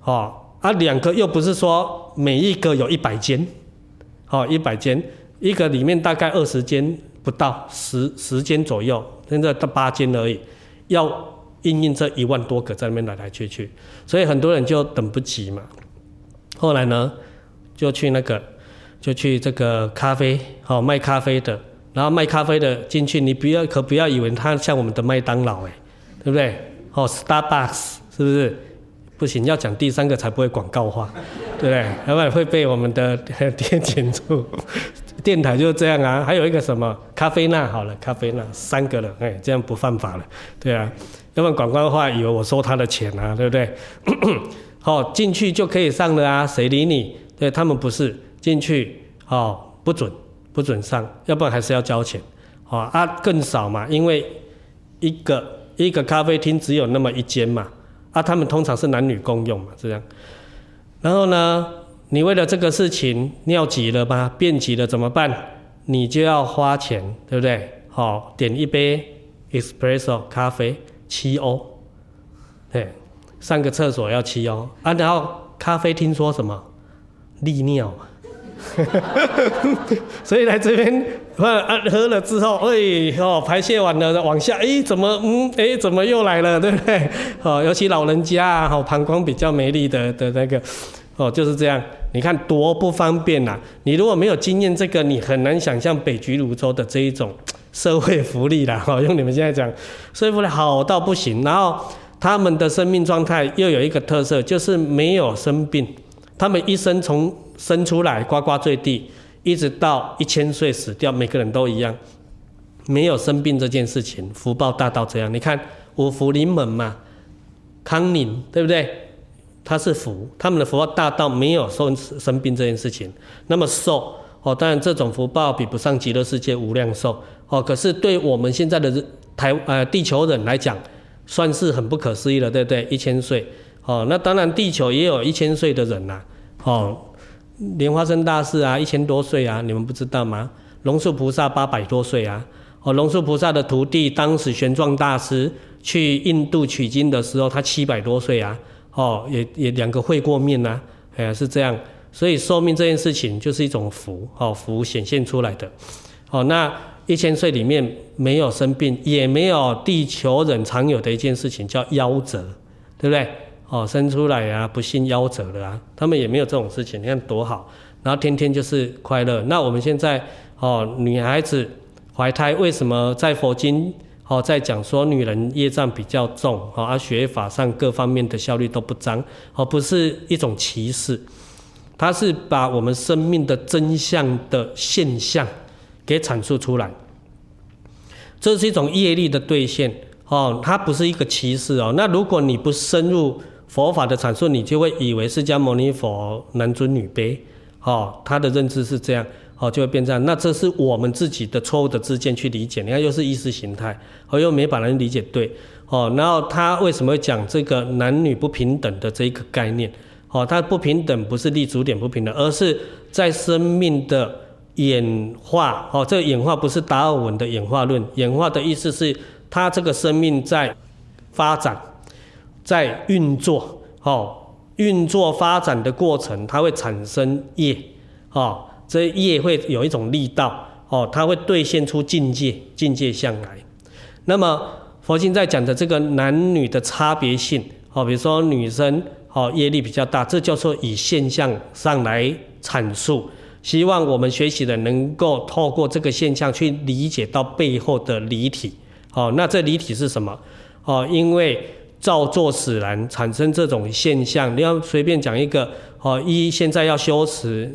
哦啊，两个又不是说每一个有一百间，哦，一百间，一个里面大概二十间不到，十十间左右，现在到八间而已，要应应这一万多个在那边来来去去，所以很多人就等不及嘛，后来呢？就去那个，就去这个咖啡，哦，卖咖啡的，然后卖咖啡的进去，你不要可不要以为他像我们的麦当劳哎，对不对？哦，Starbucks 是不是？不行，要讲第三个才不会广告化，对不对？要不然会被我们的店检住。电台就是这样啊，还有一个什么咖啡那好了，咖啡那三个了，哎，这样不犯法了，对啊。要不然广告的话，以为我收他的钱啊，对不对？(clears throat) 好，进去就可以上了啊，谁理你？对，他们不是进去哦，不准不准上，要不然还是要交钱，哦啊更少嘛，因为一个一个咖啡厅只有那么一间嘛，啊，他们通常是男女共用嘛，这样。然后呢，你为了这个事情尿急了吗？便急了怎么办？你就要花钱，对不对？好，点一杯 espresso 咖啡七欧，对，上个厕所要七欧啊。然后咖啡听说什么？利尿。(laughs) 所以来这边喝喝了之后，哎哦，排泄完了往下，哎怎么嗯哎怎么又来了，(laughs) 对不对？哦，尤其老人家啊，膀胱比较没力的的那个，哦就是这样。你看多不方便呐、你如果没有经验这个，你很难想象北菊泸州的这一种社会福利啦。哈，(laughs) 用你们现在讲，社会福利好到不行。然后他们的生命状态又有一个特色，就是没有生病。他们一生从生出来呱呱坠地，一直到一千岁死掉，每个人都一样，没有生病这件事情，福报大到这样。你看五福临门嘛，康宁对不对？他是福，他们的福报大到没有生生病这件事情，那么寿哦，当然这种福报比不上极乐世界无量寿哦。可是对我们现在的台呃地球人来讲，算是很不可思议了，对不对？一千岁哦，那当然地球也有一千岁的人呐、哦，莲花生大士啊，一千多岁啊，你们不知道吗？龙树菩萨八百多岁啊，哦，龙树菩萨的徒弟当时玄奘大师去印度取经的时候，他七百多岁啊。哦，也也两个会过面呐、啊，哎是这样，所以寿命这件事情就是一种福，哦福显现出来的，哦那一千岁里面没有生病，也没有地球人常有的一件事情叫夭折，对不对？哦生出来啊不幸夭折了啊，他们也没有这种事情，你看多好，然后天天就是快乐。那我们现在哦女孩子怀胎为什么在佛经？哦，在讲说女人业障比较重，哦，而学法上各方面的效率都不彰，哦，不是一种歧视，它是把我们生命的真相的现象给阐述出来，这是一种业力的兑现，哦，它不是一个歧视哦。那如果你不深入佛法的阐述，你就会以为释迦牟尼佛男尊女卑，哦，他的认知是这样。哦，就会变这样。那这是我们自己的错误的知见去理解。你看，又是意识形态，哦，又没把人理解对。哦，然后他为什么会讲这个男女不平等的这一个概念？哦，他不平等不是立足点不平等，而是在生命的演化。哦，这个演化不是达尔文的演化论，演化的意思是他这个生命在发展，在运作。哦，运作发展的过程，它会产生业。哦。这业会有一种力道哦，它会兑现出境界境界相来。那么佛经在讲的这个男女的差别性哦，比如说女生哦业力比较大，这叫做以现象上来阐述。希望我们学习的能够透过这个现象去理解到背后的离体哦。那这离体是什么哦？因为造作使然产生这种现象。你要随便讲一个哦，一现在要修持。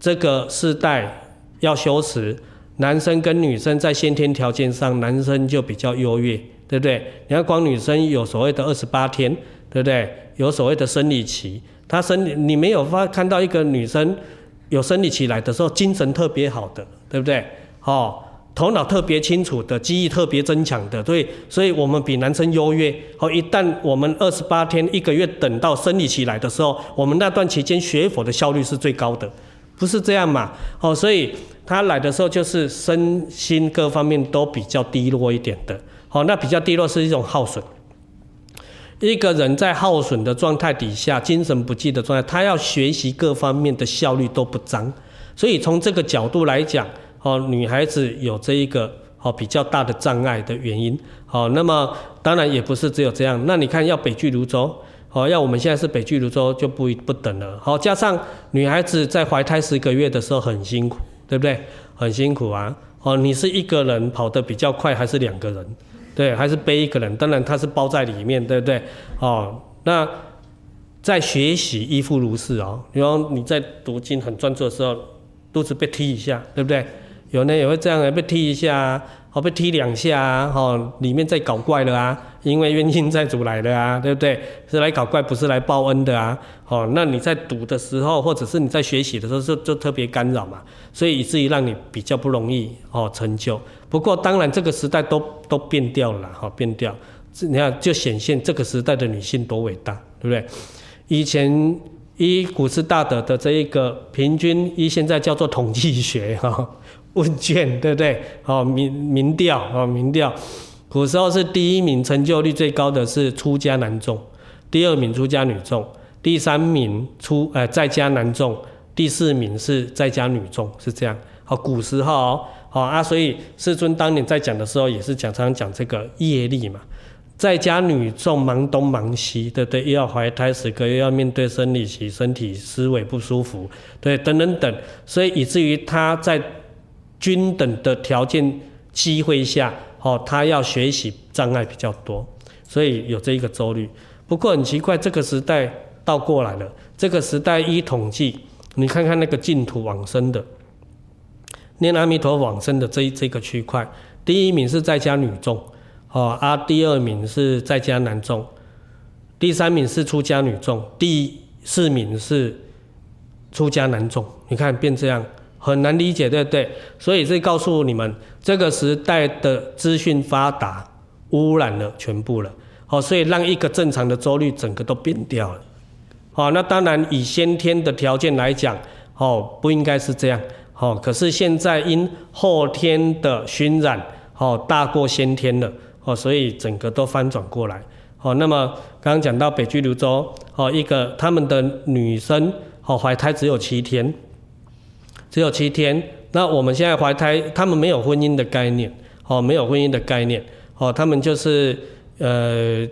这个世代要修持，男生跟女生在先天条件上，男生就比较优越，对不对？你看，光女生有所谓的二十八天，对不对？有所谓的生理期，她生理你没有发看到一个女生有生理期来的时候，精神特别好的，对不对？哦，头脑特别清楚的，记忆特别增强的，对，所以我们比男生优越。好，一旦我们二十八天一个月等到生理期来的时候，我们那段期间学佛的效率是最高的。不是这样嘛？哦，所以他来的时候就是身心各方面都比较低落一点的。好，那比较低落是一种耗损。一个人在耗损的状态底下，精神不济的状态，他要学习各方面的效率都不彰。所以从这个角度来讲，哦，女孩子有这一个哦比较大的障碍的原因。好，那么当然也不是只有这样。那你看要北俱芦洲。哦，要我们现在是北俱芦洲就不不等了。好，加上女孩子在怀胎十个月的时候很辛苦，对不对？很辛苦啊。哦，你是一个人跑得比较快，还是两个人？对，还是背一个人？当然他是包在里面，对不对？哦，那在学习亦复如是哦。比如你在读经很专注的时候，肚子被踢一下，对不对？有人也会这样，被踢一下。好，被踢两下啊！哦，里面在搞怪了啊！因为冤亲债主来了啊，(laughs) 对不对？是来搞怪，不是来报恩的啊！哦，那你在读的时候，或者是你在学习的时候，就就特别干扰嘛，所以以至于让你比较不容易哦成就。不过当然这个时代都都变掉了哈，变掉，你看就显现这个时代的女性多伟大，对不对？以前依古斯大德的这一个平均，依现在叫做统计学哈问卷，对不对？哦民民调哦民调，古时候是第一名成就率最高的是出家男众，第二名出家女众，第三名出呃在家男众，第四名是在家女众，是这样。好，古时候哦好啊，所以世尊当年在讲的时候，也是讲常常讲这个业力嘛。在家女众忙东忙西，对不对？又要怀胎十个月，又要面对生理期，身体思维不舒服，对，等等等，所以以至于他在均等的条件机会下，哦，他要学习障碍比较多，所以有这一个周率。不过很奇怪，这个时代倒过来了。这个时代一统计，你看看那个净土往生的，念阿弥陀往生的这一这个区块，第一名是在家女众。哦，啊，第二名是在家男众，第三名是出家女众，第四名是出家男众。你看变这样很难理解，对不对？所以这告诉你们，这个时代的资讯发达，污染了全部了。好，所以让一个正常的周率整个都变掉了。好，那当然以先天的条件来讲，哦，不应该是这样。好，可是现在因后天的熏染，哦，大过先天了。哦，所以整个都翻转过来。哦，那么刚刚讲到北俱芦洲，哦，一个他们的女生，哦，怀胎只有七天，只有七天。那我们现在怀胎，他们没有婚姻的概念，哦，没有婚姻的概念，哦，他们就是呃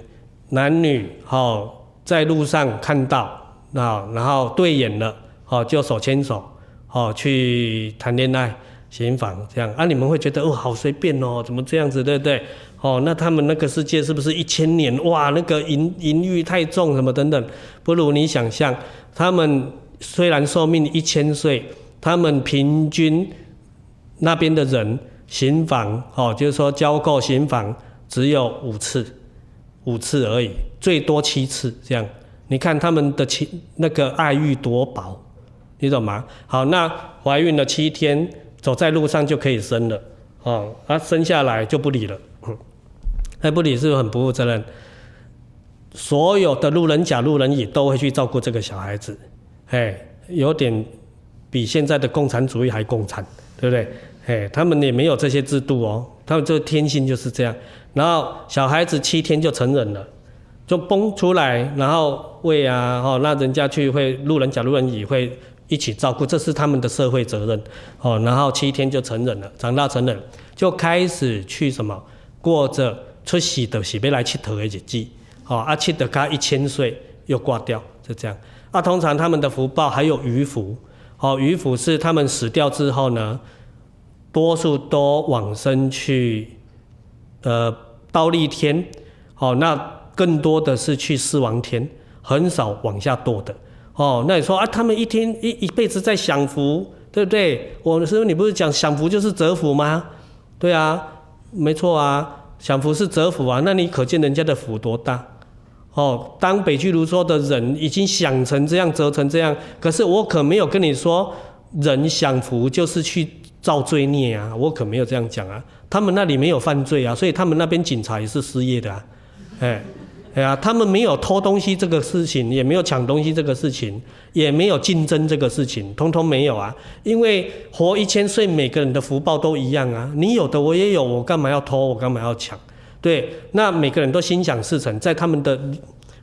男女，哦，在路上看到，那然后对眼了，哦，就手牵手，哦，去谈恋爱、行房这样。啊，你们会觉得哦，好随便哦，怎么这样子，对不对？哦，那他们那个世界是不是一千年？哇，那个淫淫欲太重，什么等等，不如你想象。他们虽然寿命一千岁，他们平均那边的人行房，哦，就是说交媾行房只有五次，五次而已，最多七次这样。你看他们的情那个爱欲多薄，你懂吗？好，那怀孕了七天，走在路上就可以生了，哦，啊，生下来就不理了。嗯那不理是不是很不负责任？所有的路人甲、路人乙都会去照顾这个小孩子，哎，有点比现在的共产主义还共产，对不对？哎，他们也没有这些制度哦，他们这天性就是这样。然后小孩子七天就成人了，就崩出来，然后喂啊，哦，那人家去会路人甲、路人乙会一起照顾，这是他们的社会责任哦。然后七天就成人了，长大成人就开始去什么过着。出世就是要来乞讨的日子，哦，啊，乞到他一千岁又挂掉，就这样。啊，通常他们的福报还有余福，哦，余福是他们死掉之后呢，多数都往生去，呃，倒立天，哦，那更多的是去四王天，很少往下堕的，哦，那你说啊，他们一天一一辈子在享福，对不对？我师父，你不是讲享福就是折福吗？对啊，没错啊。享福是折福啊，那你可见人家的福多大哦？当北俱芦洲的人已经享成这样，折成这样，可是我可没有跟你说，人享福就是去造罪孽啊，我可没有这样讲啊。他们那里没有犯罪啊，所以他们那边警察也是失业的啊，(laughs) 哎。哎呀，他们没有偷东西这个事情，也没有抢东西这个事情，也没有竞争这个事情，通通没有啊。因为活一千岁，每个人的福报都一样啊。你有的我也有，我干嘛要偷？我干嘛要抢？对，那每个人都心想事成，在他们的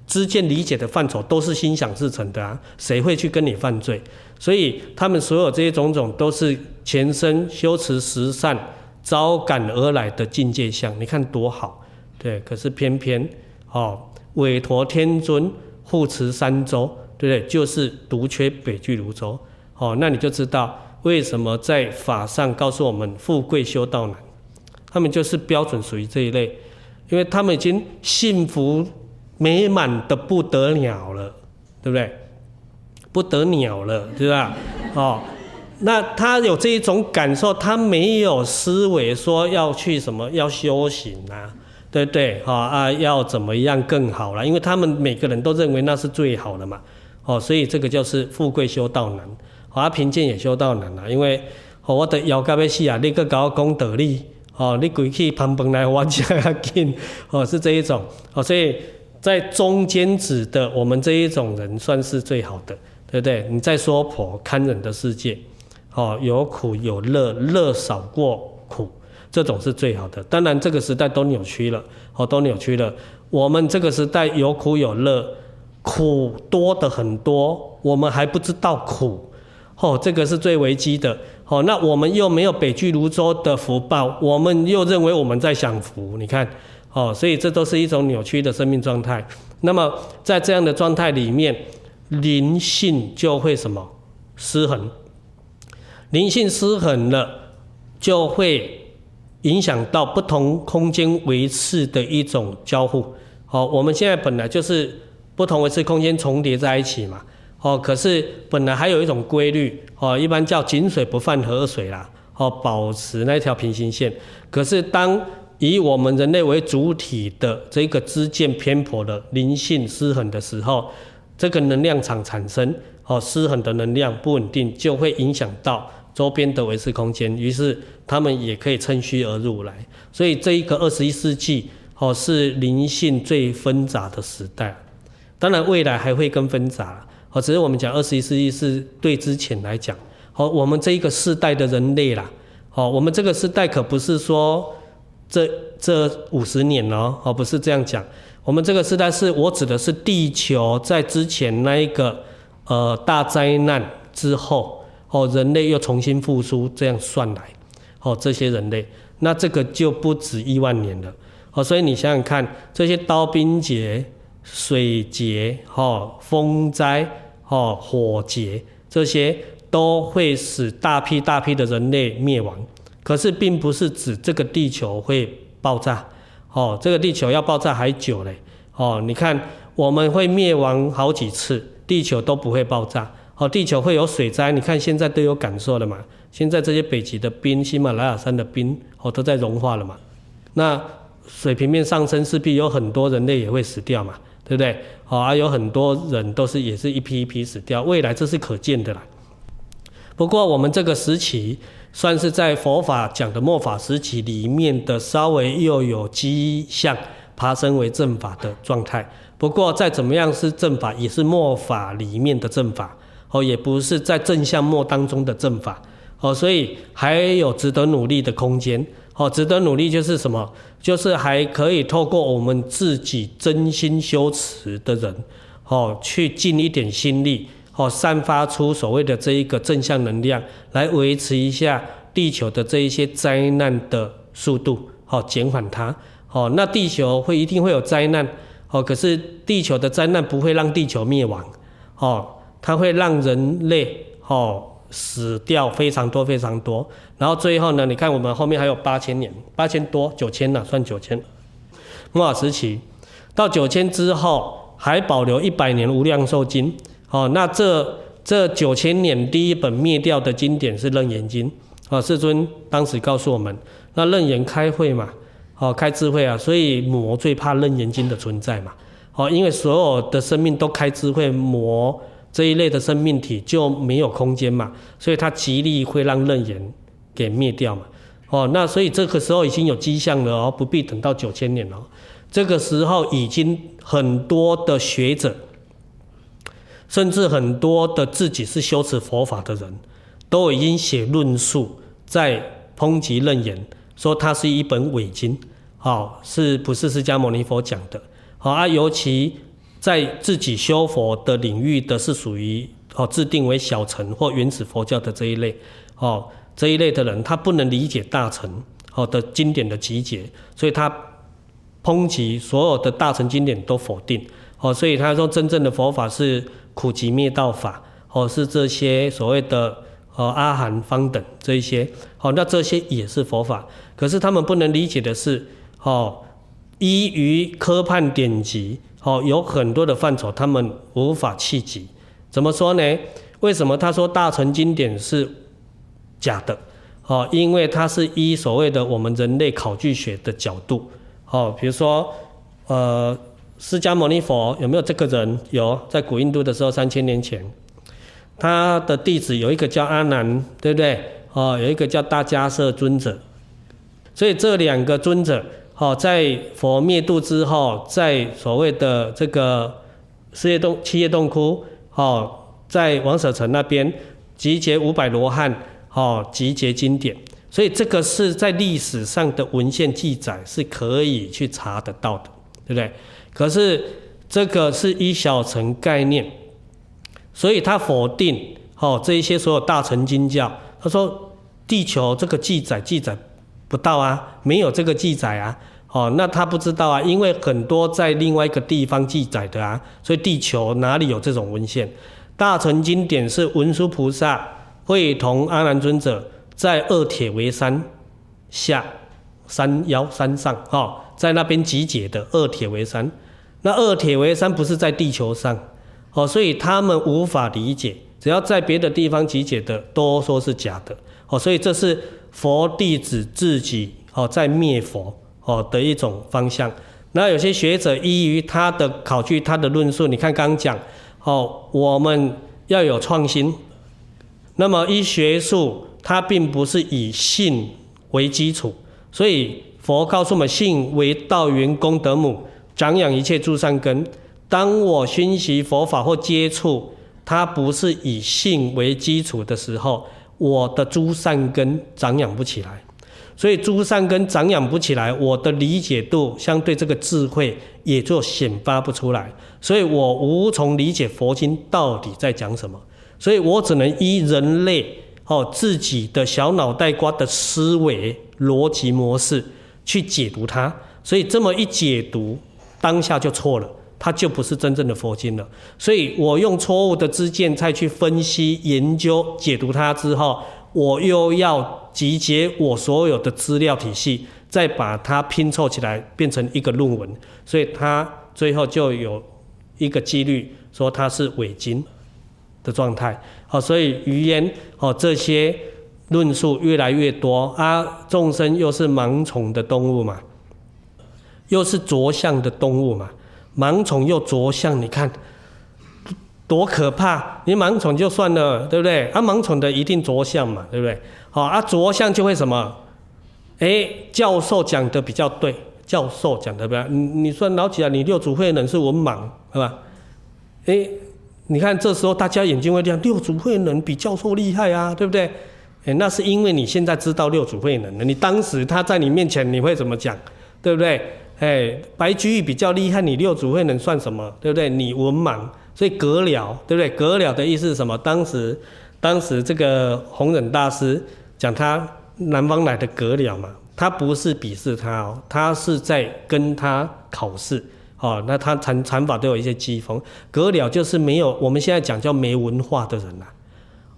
之间理解的范畴都是心想事成的啊。谁会去跟你犯罪？所以他们所有这些种种都是前生修持十善招感而来的境界相。你看多好，对。可是偏偏。哦，韦陀天尊护持三洲，对不对？就是独缺北俱芦洲。哦，那你就知道为什么在法上告诉我们富贵修道难，他们就是标准属于这一类，因为他们已经幸福美满的不得了了，对不对？不得了了，对吧？哦，那他有这一种感受，他没有思维说要去什么要修行啊。对对，好啊，要怎么样更好了？因为他们每个人都认为那是最好的嘛，哦，所以这个就是富贵修道难，啊，贫贱也修道难了。因为我的腰盖要死啊，你个搞功德力，哦，你鬼去旁边来玩起来紧，哦，是这一种，哦，所以在中间值的我们这一种人算是最好的，对不对？你在娑婆堪忍的世界，哦，有苦有乐，乐少过苦，这种是最好的。当然这个时代都扭曲了，哦，都扭曲了。我们这个时代有苦有乐，苦多的很多，我们还不知道苦，哦，这个是最危机的。哦，那我们又没有北俱芦洲的福报，我们又认为我们在享福，你看，哦，所以这都是一种扭曲的生命状态。那么在这样的状态里面，灵性就会什么失衡？灵性失衡了，就会影响到不同空间维次的一种交互。好，我们现在本来就是不同维次空间重叠在一起嘛。哦，可是本来还有一种规律，哦，一般叫井水不犯河水啦，哦，保持那条平行线。可是当以我们人类为主体的这个知见偏颇的灵性失衡的时候，这个能量场产生，哦，失衡的能量不稳定，就会影响到周边的维次空间，于是他们也可以趁虚而入来。所以这一个二十一世纪，哦，是灵性最纷杂的时代。当然未来还会更纷杂。哦，只是我们讲二十一世纪是对之前来讲，好，我们这一个世代的人类啦，好，我们这个世代可不是说这这五十年哦，哦，不是这样讲，我们这个世代是我指的是地球在之前那一个呃大灾难之后，哦，人类又重新复苏这样算来，哦，这些人类，那这个就不止一万年了，哦，所以你想想看，这些刀兵劫。水劫、哈风灾、哈火劫，这些都会使大批大批的人类灭亡。可是，并不是指这个地球会爆炸，哦，这个地球要爆炸还久嘞，哦，你看我们会灭亡好几次，地球都不会爆炸，哦，地球会有水灾，你看现在都有感受了嘛？现在这些北极的冰、喜马拉雅山的冰，哦，都在融化了嘛？那水平面上升，势必有很多人类也会死掉嘛？对不对？好，还有很多人都是也是一批一批死掉，未来这是可见的啦。不过我们这个时期算是在佛法讲的末法时期里面的稍微又有迹象爬升为正法的状态。不过再怎么样是正法，也是末法里面的正法，哦，也不是在正向末当中的正法，哦，所以还有值得努力的空间。哦，值得努力就是什么？就是还可以透过我们自己真心修持的人，哦，去尽一点心力，哦，散发出所谓的这一个正向能量，来维持一下地球的这一些灾难的速度，哦，减缓它。哦，那地球会一定会有灾难，哦，可是地球的灾难不会让地球灭亡，哦，它会让人类，哦。死掉非常多非常多，然后最后呢？你看我们后面还有八千年，八千多九千呢，算九千。末法时期到九千之后，还保留一百年无量寿经。哦，那这这九千年第一本灭掉的经典是《楞严经》。哦，世尊当时告诉我们，那楞严开慧嘛，哦，开智慧啊，所以魔最怕《楞严经》的存在嘛。哦，因为所有的生命都开智慧，魔。这一类的生命体就没有空间嘛，所以它极力会让楞严给灭掉嘛。哦，那所以这个时候已经有迹象了哦，不必等到九千年了。这个时候已经很多的学者，甚至很多的自己是修持佛法的人，都已经写论述在抨击楞严，说它是一本伪经，哦，是不是释迦牟尼佛讲的？好啊，尤其。在自己修佛的领域的是属于哦，自定为小乘或原始佛教的这一类哦，这一类的人，他不能理解大乘哦的经典的集结，所以他抨击所有的大乘经典都否定哦，所以他说真正的佛法是苦集灭道法哦，是这些所谓的呃阿含方等这一些哦，那这些也是佛法，可是他们不能理解的是哦，依于科判典籍。哦，有很多的范畴，他们无法企及。怎么说呢？为什么他说大乘经典是假的？哦，因为它是依所谓的我们人类考据学的角度。哦，比如说，呃，释迦牟尼佛有没有这个人？有，在古印度的时候，三千年前，他的弟子有一个叫阿难，对不对？哦，有一个叫大迦叶尊者。所以这两个尊者，哦，在佛灭度之后，在所谓的这个四叶洞、七叶洞窟，哦，在王舍城那边集结五百罗汉，哦，集结经典。所以这个是在历史上的文献记载是可以去查得到的，对不对？可是这个是一小乘概念，所以他否定，哦，这一些所有大乘经教，他说地球这个记载记载。不到啊，没有这个记载啊，哦，那他不知道啊，因为很多在另外一个地方记载的啊，所以地球哪里有这种文献？大乘经典是文殊菩萨会同阿难尊者在二铁围山下山腰山上，哦，在那边集结的二铁围山。那二铁围山不是在地球上，哦，所以他们无法理解，只要在别的地方集结的，都说是假的，哦，所以这是。佛弟子自己哦，在灭佛哦的一种方向。那有些学者依于他的考据、他的论述，你看刚刚讲哦，我们要有创新。那么一学术，它并不是以性为基础，所以佛告诉我们：性为道源功德母，长养一切诸善根。当我熏习佛法或接触，它不是以性为基础的时候。我的诸善根长养不起来，所以诸善根长养不起来，我的理解度相对这个智慧也就显发不出来，所以我无从理解佛经到底在讲什么，所以我只能依人类哦自己的小脑袋瓜的思维逻辑模式去解读它，所以这么一解读，当下就错了。它就不是真正的佛经了，所以我用错误的知见再去分析、研究、解读它之后，我又要集结我所有的资料体系，再把它拼凑起来变成一个论文，所以它最后就有一个几率说它是伪经。的状态。好，所以语言哦这些论述越来越多啊，众生又是盲从的动物嘛，又是着相的动物嘛。盲从又着相，你看多可怕！你盲从就算了，对不对？啊，盲从的一定着相嘛，对不对？好啊，着相就会什么？哎，教授讲的比较对，教授讲的比较，你你说老几啊？你六祖慧能是文盲，是吧？哎，你看这时候大家眼睛会亮，六祖慧能比教授厉害啊，对不对？哎，那是因为你现在知道六祖慧能了，你当时他在你面前你会怎么讲，对不对？哎，白居易比较厉害，你六祖慧能算什么？对不对？你文盲，所以獦獠，对不对？獦獠的意思是什么？当时，当时这个弘忍大师讲他南方来的獦獠嘛，他不是鄙视他哦，他是在跟他考试哦。那他禅禅法都有一些机锋，獦獠就是没有我们现在讲叫没文化的人呐。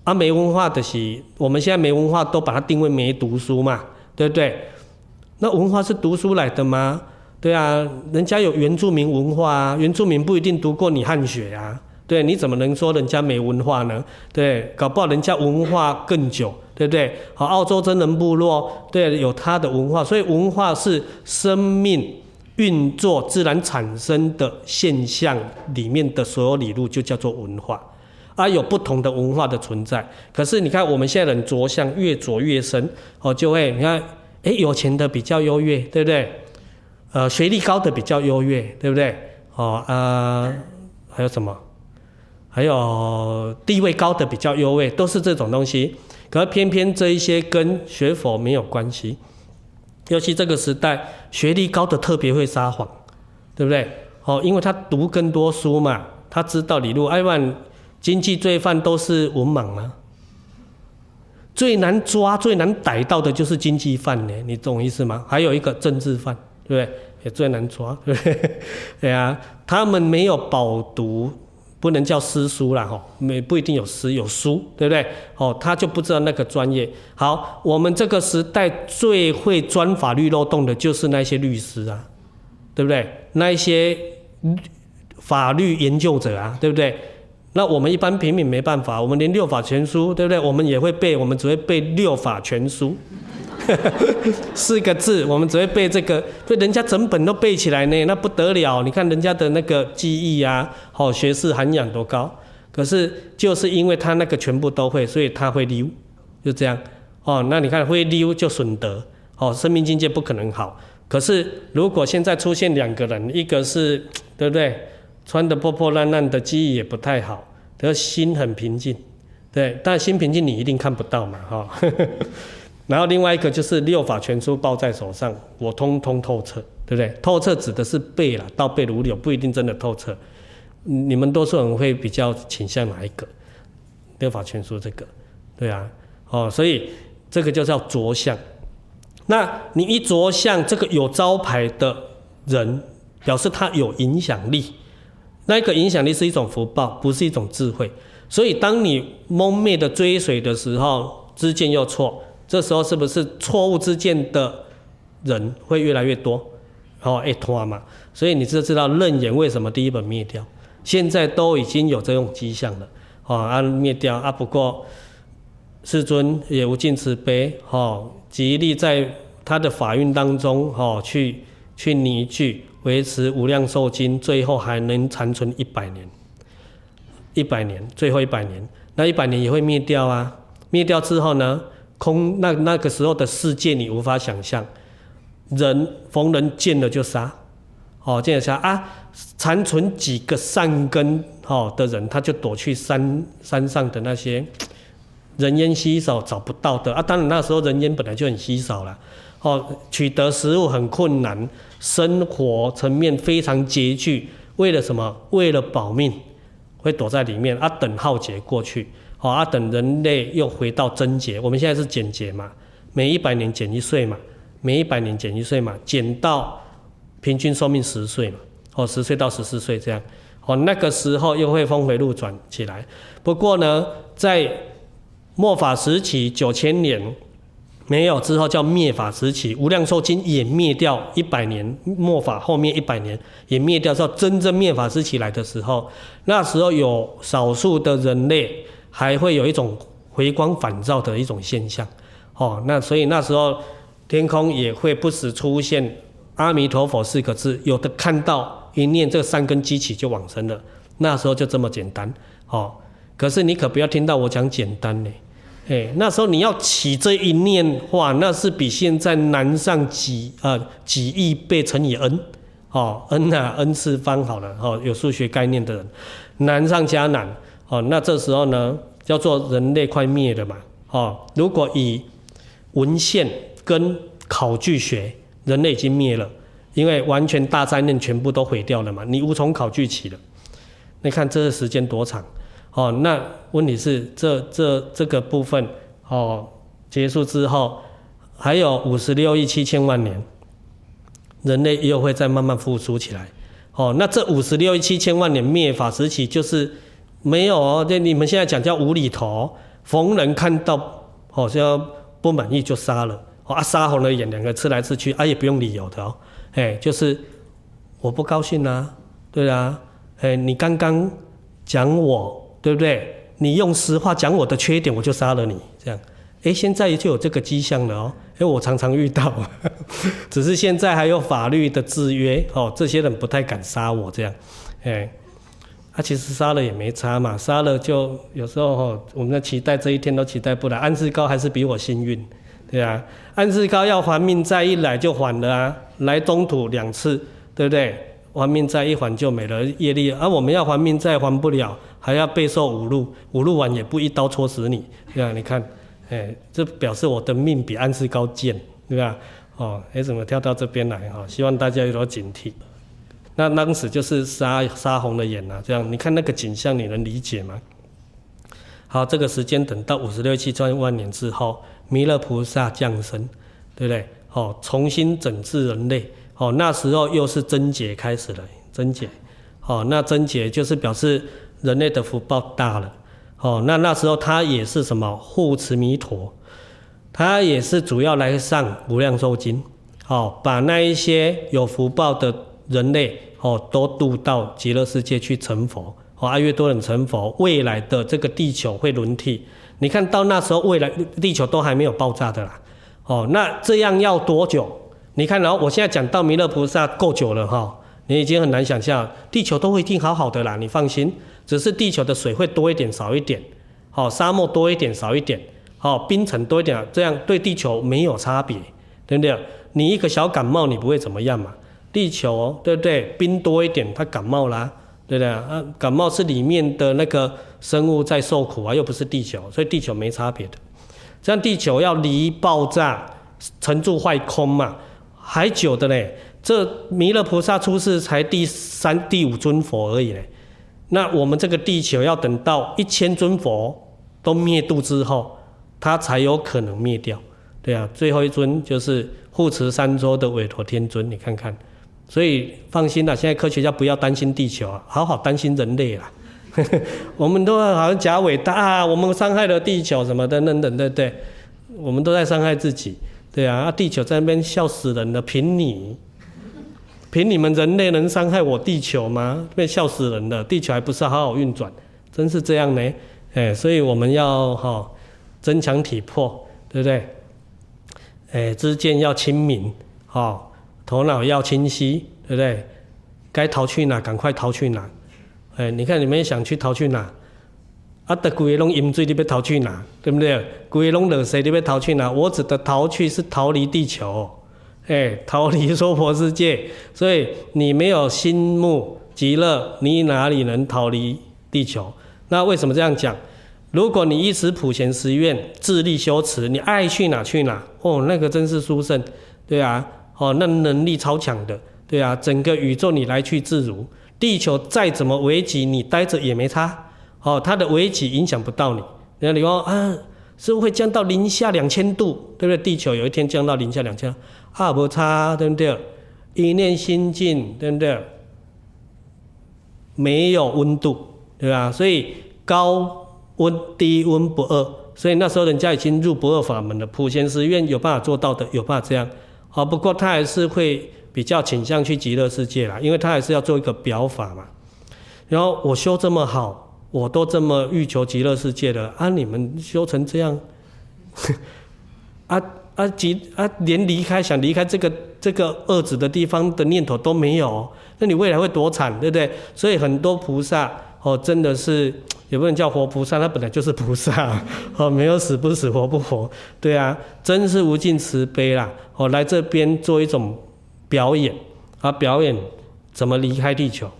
啊，没文化的是我们现在没文化都把它定位没读书嘛，对不对？那文化是读书来的吗？对啊，人家有原住民文化啊，原住民不一定读过你汉学啊，对，你怎么能说人家没文化呢？对，搞不好人家文化更久，对不对？好，澳洲真人部落，对，有他的文化，所以文化是生命运作自然产生的现象里面的所有理路，就叫做文化，而有不同的文化的存在。可是你看我们现在人着相越着越深，哦，就会你看，哎，有钱的比较优越，对不对？呃，学历高的比较优越，对不对？哦，呃，还有什么？还有地位高的比较优越，都是这种东西。可是偏偏这一些跟学佛没有关系。尤其这个时代，学历高的特别会撒谎，对不对？哦，因为他读更多书嘛，他知道理路。要不然经济罪犯都是文盲吗？最难抓、最难逮到的就是经济犯呢，你懂意思吗？还有一个政治犯。对不对？也最难抓，对不对？(laughs) 对啊，他们没有饱读，不能叫诗书啦，哈，没不一定有诗有书，对不对？哦，他就不知道那个专业。好，我们这个时代最会钻法律漏洞的就是那些律师啊，对不对？那一些法律研究者啊，对不对？那我们一般平民没办法，我们连六法全书，对不对？我们也会背，我们只会背六法全书。(laughs) 四个字，我们只会背这个，所以人家整本都背起来呢，那不得了。你看人家的那个记忆啊，好学识涵养多高。可是就是因为他那个全部都会，所以他会溜，就这样。哦，那你看会溜就损德，哦，生命境界不可能好。可是如果现在出现两个人，一个是对不对，穿得破破烂烂的，记忆也不太好，得心很平静，对，但心平静你一定看不到嘛，哈。然后另外一个就是六法全书抱在手上，我通通透彻，对不对？透彻指的是背了，倒背如流，不一定真的透彻。你们多数人会比较倾向哪一个？六法全书这个，对啊，哦，所以这个就叫着相。那你一着相，这个有招牌的人，表示他有影响力。那个影响力是一种福报，不是一种智慧。所以当你蒙昧的追随的时候，知见又错，这时候是不是错误之见的人会越来越多？哦，哎，拖嘛。所以你就知道《楞严》为什么第一本灭掉。现在都已经有这种迹象了，哦，啊灭掉啊，不过世尊也无尽慈悲，哦，极力在他的法运当中，哦，去去凝聚维持无量寿经，最后还能残存一百年，一百年，最后一百年，那一百年也会灭掉啊，灭掉之后呢，空那那个时候的世界你无法想象，人逢人见了就杀。哦，见了杀啊，残存几个善根哦的人，他就躲去山山上的那些 (tsk) 人烟稀少找不到的啊。当然那时候人烟本来就很稀少了，哦，取得食物很困难，生活层面非常拮据。为了什么？为了保命，会躲在里面啊，等浩劫过去，哦啊，等人类又回到贞洁。我们现在是减劫嘛，每一百年减一岁嘛，每一百年减一岁嘛，减到。平均寿命十岁嘛，哦，十岁到十四岁这样，哦，那个时候又会峰回路转起来。不过呢，在末法时期九千年没有之后叫灭法时期，无量寿经也灭掉一百年，末法后面一百年也灭掉之后，真正灭法时期来的时候，那时候有少数的人类还会有一种回光返照的一种现象，哦，那所以那时候天空也会不时出现。阿弥陀佛四个字，有的看到一念这三根激起就往生了，那时候就这么简单。哦。可是你可不要听到我讲简单呢，哎，那时候你要起这一念话，那是比现在难上几呃几亿倍乘以 n 哦，n 啊 n 次方好了。哦，有数学概念的人难上加难。哦。那这时候呢，叫做人类快灭了嘛哦。如果以文献跟考据学。人类已经灭了，因为完全大灾难全部都毁掉了嘛，你无从考据起了。你看这个时间多长？哦，那问题是这这这个部分哦结束之后，还有五十六亿七千万年，人类又会再慢慢复苏起来。哦，那这五十六亿七千万年灭法时期就是没有哦，这你们现在讲叫无厘头，逢人看到好像不满意就杀了。啊，杀红了眼，两个吃来吃去，啊，也不用理由的哦，哎，就是我不高兴啊，对啊，哎，你刚刚讲我，对不对？你用实话讲我的缺点，我就杀了你，这样，哎，现在就有这个迹象了哦，哎，我常常遇到，呵 (laughs) 呵只是现在还有法律的制约哦，这些人不太敢杀我这样，哎，其实杀了也没差嘛，杀了就有时候哦，我们的期待这一天都期待不来，安世高还是比我幸运。对啊，安世高要还命债一来就还了啊，来东土两次，对不对？还命债一还就没了业力，而、我们要还命债还不了，还要备受侮辱，侮辱完也不一刀戳死你，对啊，你看，哎，这表示我的命比安世高贱，对吧？哦，哎，怎么跳到这边来哈？希望大家有所警惕。那当时就是杀杀红了眼啊，这样你看那个景象，你能理解吗？好，这个时间等到五十六七千万年之后。弥勒菩萨降生，对不对？哦，重新整治人类。哦，那时候又是贞节开始了，贞节。哦，那贞节就是表示人类的福报大了。哦，那那时候他也是什么护持弥陀，他也是主要来上无量寿经。哦，把那一些有福报的人类，哦，都渡到极乐世界去成佛。哦，阿越多人成佛，未来的这个地球会轮替。你看到那时候，未来地球都还没有爆炸的啦，哦，那这样要多久？你看，然后我现在讲到弥勒菩萨够久了哈，你已经很难想象，地球都会一定好好的啦，你放心，只是地球的水会多一点少一点，好，沙漠多一点少一点，好，冰层多一点，这样对地球没有差别，对不对？你一个小感冒，你不会怎么样嘛？地球，对不对？冰多一点，它感冒啦，对不对啊？感冒是里面的那个生物在受苦啊，又不是地球，所以地球没差别的。这样地球要离爆炸、成住坏空嘛，还久的嘞。这弥勒菩萨出世才第三、第五尊佛而已嘞。那我们这个地球要等到一千尊佛都灭度之后，它才有可能灭掉。对啊，最后一尊就是护持三洲的韦陀天尊，你看看。所以放心了，现在科学家不要担心地球啊，好好担心人类啊。(laughs) 我们都好像假伟大啊，我们伤害了地球什么的等等，对不对？我们都在伤害自己，对啊。啊，地球在那边笑死人了，凭你，凭你们人类能伤害我地球吗？被笑死人了，地球还不是好好运转，真是这样呢。哎，所以我们要哈增强体魄，对不对？哎，知见要清明，哈。头脑要清晰，对不对？该逃去哪，赶快逃去哪。哎，你看你们想去逃去哪？啊，的鬼龙饮醉，你要逃去哪？对不对？鬼龙惹谁？你要逃去哪？我指的逃去是逃离地球，哎，逃离娑婆世界。所以你没有心目极乐，你哪里能逃离地球？那为什么这样讲？如果你一时普贤十愿，自力修持，你爱去哪去哪。哦，那个真是殊胜，对啊。哦，那能力超强的，对啊，整个宇宙你来去自如，地球再怎么危急，你待着也没差。哦，它的危急影响不到你。那你说啊，是不会降到零下两千度？对不对？地球有一天降到零下两千，啊，不差，对不对？一念心净，对不对？没有温度，对吧？所以高温低温不二，所以那时候人家已经入不二法门了。普贤寺院有办法做到的，有办法这样。好，不过他还是会比较倾向去极乐世界啦，因为他还是要做一个表法嘛。然后我修这么好，我都这么欲求极乐世界了，啊，你们修成这样，(laughs) 啊啊极啊，连离开想离开这个这个恶质的地方的念头都没有，那你未来会多惨，对不对？所以很多菩萨哦，真的是。也不能叫活菩萨，他本来就是菩萨，哦，没有死不死，活不活，对啊，真是无尽慈悲啦，哦，来这边做一种表演，啊，表演怎么离开地球，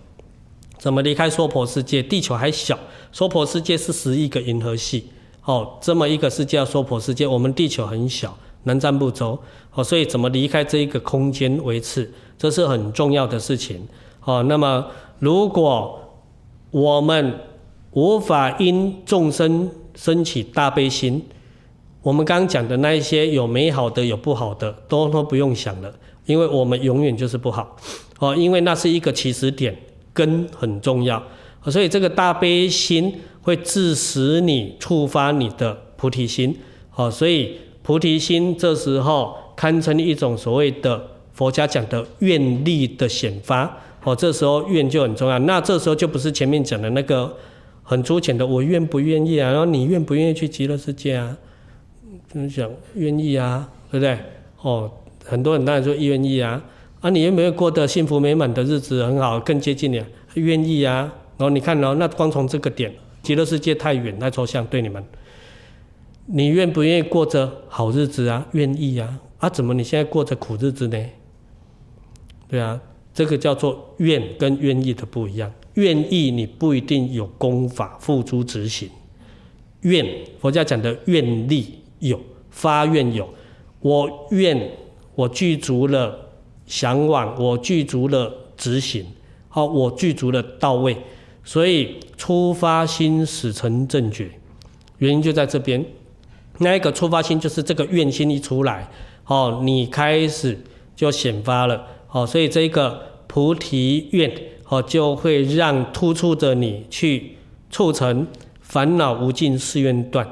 怎么离开娑婆世界，地球还小，娑婆世界是十亿个银河系，哦，这么一个世界叫娑婆世界，我们地球很小，南赡部洲，哦，所以怎么离开这一个空间维持，这是很重要的事情，哦，那么如果我们无法因众生生起大悲心，我们刚刚讲的那一些有美好的有不好的，都都不用想了，因为我们永远就是不好，哦，因为那是一个起始点，根很重要，所以这个大悲心会致使你触发你的菩提心，哦，所以菩提心这时候堪称一种所谓的佛家讲的愿力的显发，哦，这时候愿就很重要，那这时候就不是前面讲的那个。很粗浅的，我愿不愿意啊？然后你愿不愿意去极乐世界啊？就是想愿意啊，对不对？哦，很多人当然说愿意啊。啊，你有没有过得幸福美满的日子，很好，更接近你？愿意啊。然后你看哦，那光从这个点，极乐世界太远太抽象，对你们，你愿不愿意过着好日子啊？愿意啊。啊，怎么你现在过着苦日子呢？对啊，这个叫做愿跟愿意的不一样。愿意，你不一定有功法付诸执行。愿，佛家讲的愿力有，发愿有。我愿，我具足了向往，我具足了执行，好，我具足了到位。所以出发心始成正觉，原因就在这边。那一个出发心就是这个愿心一出来，哦，你开始就显发了，哦，所以这个菩提愿。哦，就会让突出的你去促成烦恼无尽誓愿断。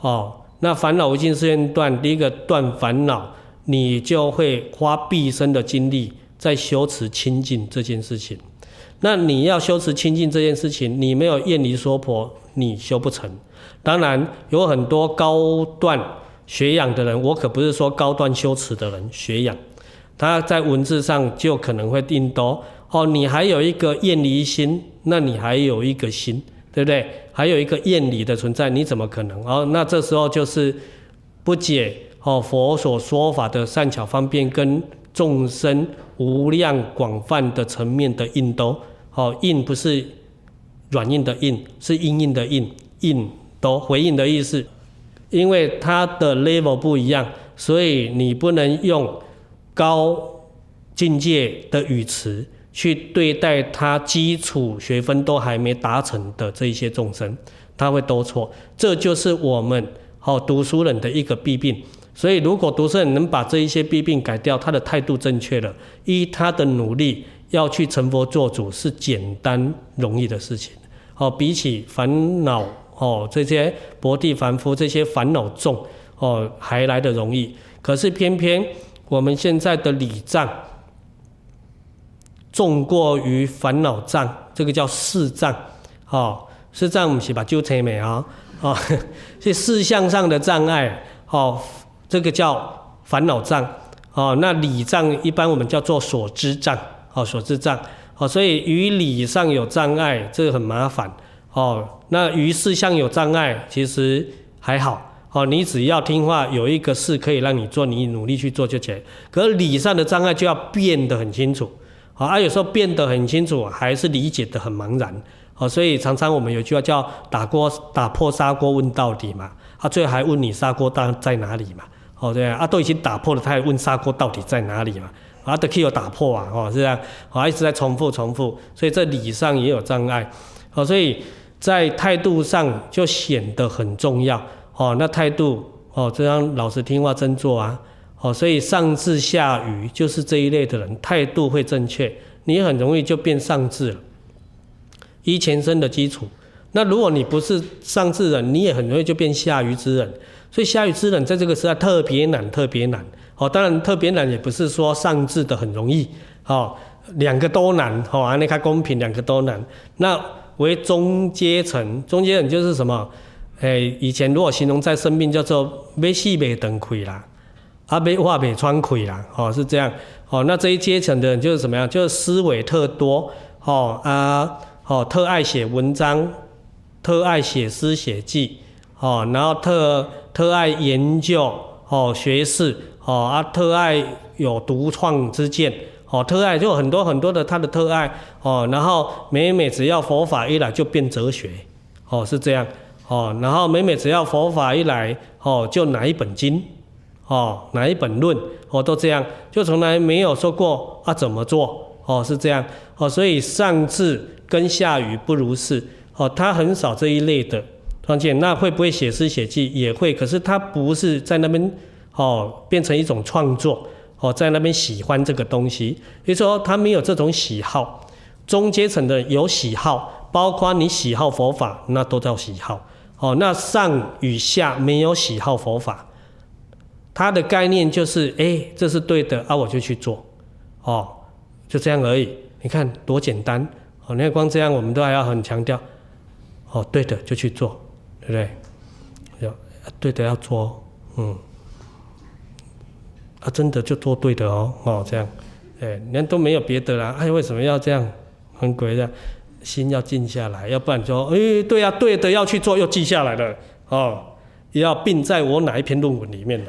哦，那烦恼无尽誓愿断，第一个断烦恼，你就会花毕生的精力在修持清净这件事情。那你要修持清净这件事情，你没有厌离娑婆，你修不成。当然有很多高段学养的人，我可不是说高段修持的人学养，他在文字上就可能会定多。哦，你还有一个厌离心，那你还有一个心，对不对？还有一个厌离的存在，你怎么可能？哦，那这时候就是不解哦佛所说法的善巧方便跟众生无量广泛的层面的印多，哦印不是软硬的印，是硬硬的印，印多回应的意思。因为它的 level 不一样，所以你不能用高境界的语词去对待他基础学分都还没达成的这一些众生，他会都错。这就是我们好读书人的一个弊病。所以，如果读书人能把这一些弊病改掉，他的态度正确了，依他的努力要去成佛做主，是简单容易的事情。好，比起烦恼。哦，这些薄地凡夫，这些烦恼重哦，还来得容易。可是偏偏我们现在的礼障重过于烦恼障，这个叫事障。哦，事障不是把纠缠美啊，哦，(laughs) 是事项上的障碍。哦，这个叫烦恼障。哦，那礼障一般我们叫做所知障。哦，所知障。哦，所以于礼上有障碍，这个很麻烦。哦，那于事项有障碍，其实还好。哦，你只要听话，有一个事可以让你做，你努力去做就行。可是理上的障碍就要变得很清楚。好，啊，有时候变得很清楚，还是理解得很茫然。哦，所以常常我们有句话叫打锅打破砂锅问到底嘛。啊，最后还问你砂锅到在哪里嘛？哦，对啊，啊，都已经打破了，他还问砂锅到底在哪里嘛？啊，都可以有打破啊，哦，是这样。啊，一直在重复重复，所以这理上也有障碍。哦，所以。在态度上就显得很重要哦，那态度哦，这样老实听话真做啊，哦，所以上智下愚就是这一类的人，态度会正确，你很容易就变上智了。依前身的基础，那如果你不是上智人，你也很容易就变下愚之人。所以下愚之人在这个时代特别难，特别难。哦，当然特别难也不是说上智的很容易，哦，两个都难，哦，那看公平，两个都难。那为中阶层，中阶层就是什么？诶，以前如果形容在生命叫做没戏没灯亏啦，啊没话没穿亏啦，哦是这样，哦那这一阶层的人就是什么样？就是思维特多，哦啊，哦特爱写文章，特爱写诗写记，哦然后特特爱研究，哦学识，哦啊特爱有独创之见。哦，特爱就很多很多的他的特爱哦，然后每每只要佛法一来就变哲学，哦是这样，哦然后每每只要佛法一来，哦就拿一本经，哦拿一本论，哦都这样，就从来没有说过啊怎么做，哦是这样，哦所以上智跟下愚不如是，哦他很少这一类的，况且那会不会写诗写记也会，可是他不是在那边哦变成一种创作。哦，在那边喜欢这个东西，也就是说他没有这种喜好。中阶层的有喜好，包括你喜好佛法，那都叫喜好。哦，那上与下没有喜好佛法，它的概念就是，哎，这是对的啊，我就去做。哦，就这样而已。你看多简单。哦，你看光这样，我们都还要很强调。哦，对的就去做，对不对？要对的要做，嗯。啊，真的就做对的哦，哦这样，哎，人都没有别的啦，哎，为什么要这样？很鬼的，心要静下来，要不然就，哎，对呀、啊，对的要去做，又记下来了，哦，也要并在我哪一篇论文里面了，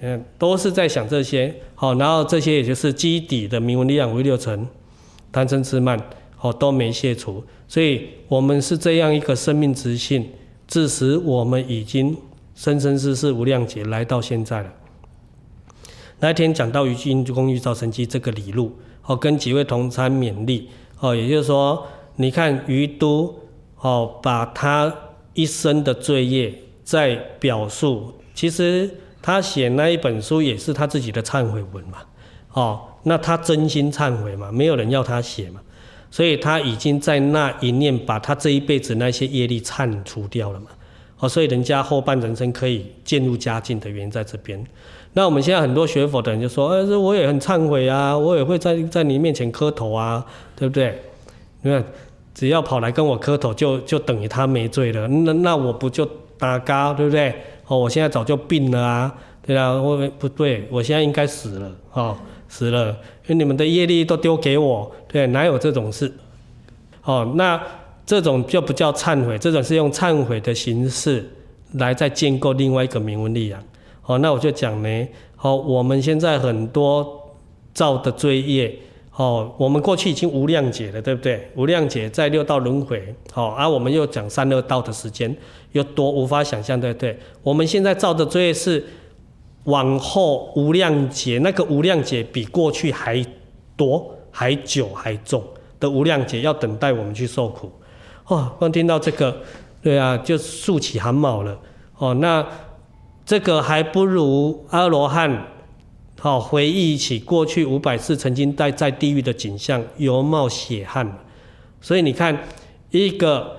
嗯，都是在想这些，好，然后这些也就是基底的名闻利养为六层，贪嗔痴慢，哦都没卸除，所以我们是这样一个生命之性，致使我们已经生生世世无量劫来到现在了。那天讲到于因功欲造神机这个理路，哦，跟几位同参勉励，哦，也就是说，你看于都，哦，把他一生的罪业在表述，其实他写那一本书也是他自己的忏悔文嘛，哦，那他真心忏悔嘛，没有人要他写嘛，所以他已经在那一念把他这一辈子那些业力忏除掉了嘛，哦，所以人家后半人生可以渐入佳境的原因在这边。那我们现在很多学佛的人就说：“哎，这我也很忏悔啊，我也会在在你面前磕头啊，对不对？你看，只要跑来跟我磕头就，就等于他没罪了。那那我不就打嘎，对不对？哦，我现在早就病了啊，对啊，我不对，我现在应该死了，哦，死了，因为你们的业力都丢给我，对，哪有这种事？哦，那这种就不叫忏悔，这种是用忏悔的形式来再建构另外一个名闻利养。”哦，那我就讲呢，哦，我们现在很多造的罪业，哦，我们过去已经无量劫了，对不对？无量劫在六道轮回，好，而我们又讲三六道的时间又多，无法想象，对不对？我们现在造的罪是往后无量劫，那个无量劫比过去还多、还久、还重的无量劫，要等待我们去受苦。哦，光听到这个，对啊，就竖起汗毛了。哦，那。这个还不如阿罗汉，好回忆起过去五百次曾经待在地狱的景象，犹冒血汗。所以你看，一个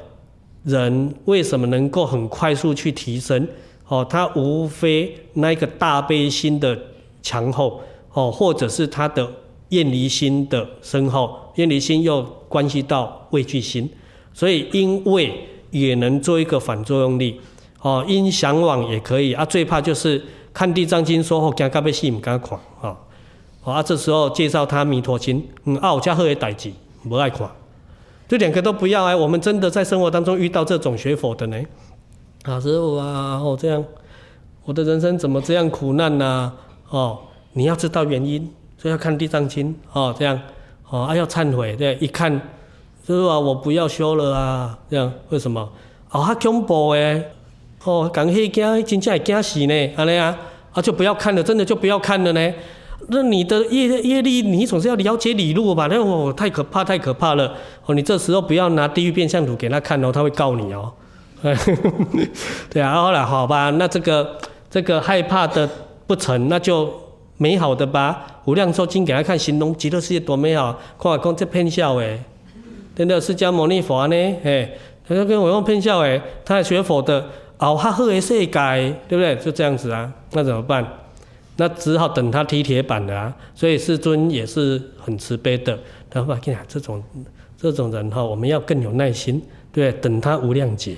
人为什么能够很快速去提升？哦，他无非那个大悲心的强厚，哦，或者是他的厌离心的深厚。厌离心又关系到畏惧心，所以因为也能做一个反作用力。哦，因向往也可以啊，最怕就是看《地藏经》说后，惊到要死唔敢看，哦，啊，这时候介绍他《弥陀经》，嗯，啊，有这好的代志，不爱看，这两个都不要哎。我们真的在生活当中遇到这种学佛的呢，啊，师傅啊，哦，这样，我的人生怎么这样苦难呢？啊？哦，你要知道原因，所以要看《地藏经》哦，这样，哦，啊，要忏悔，对，一看，师父啊，我不要修了啊，这样，为什么？哦，他恐怖诶。哦，讲迄惊，真正会惊死呢，安尼啊，啊就不要看了，真的就不要看了呢。那你的业业力，你总是要了解理路吧？那哦，太可怕，太可怕了。哦，你这时候不要拿地狱变相图给他看哦，他会告你哦。(laughs) 对啊，后来好吧，那这个这个害怕的不成，那就美好的吧。无量寿经给他看，形容极乐世界多美好，看我讲这骗笑诶，真的释迦牟尼佛呢？哎，他说跟我用骗笑诶，他还学佛的。哦，他喝的世界，对不对？就这样子啊，那怎么办？那只好等他踢铁板了啊。所以世尊也是很慈悲的，他说：“跟你讲，这种这种人哈，我们要更有耐心，对？等他无量劫，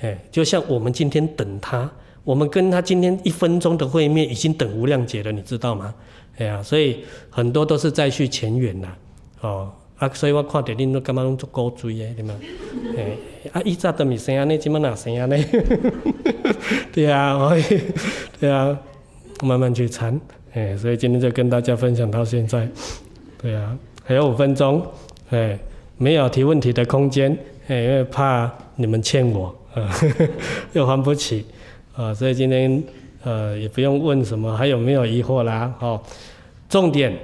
哎，就像我们今天等他，我们跟他今天一分钟的会面，已经等无量劫了，你知道吗？哎呀，所以很多都是再续前缘呐，哦。”啊，所以我看到恁都感觉拢足古锥诶，对吗？(laughs) 诶，啊，以前都没生安尼，怎么哪生安尼？(laughs) 对啊，(laughs) 对啊，慢慢去参，诶，所以今天就跟大家分享到现在。对啊，还有五分钟，诶，没有提问题的空间，诶，因为怕你们欠我，呃，又还不起，啊，所以今天呃也不用问什么，还有没有疑惑啦？哦，重点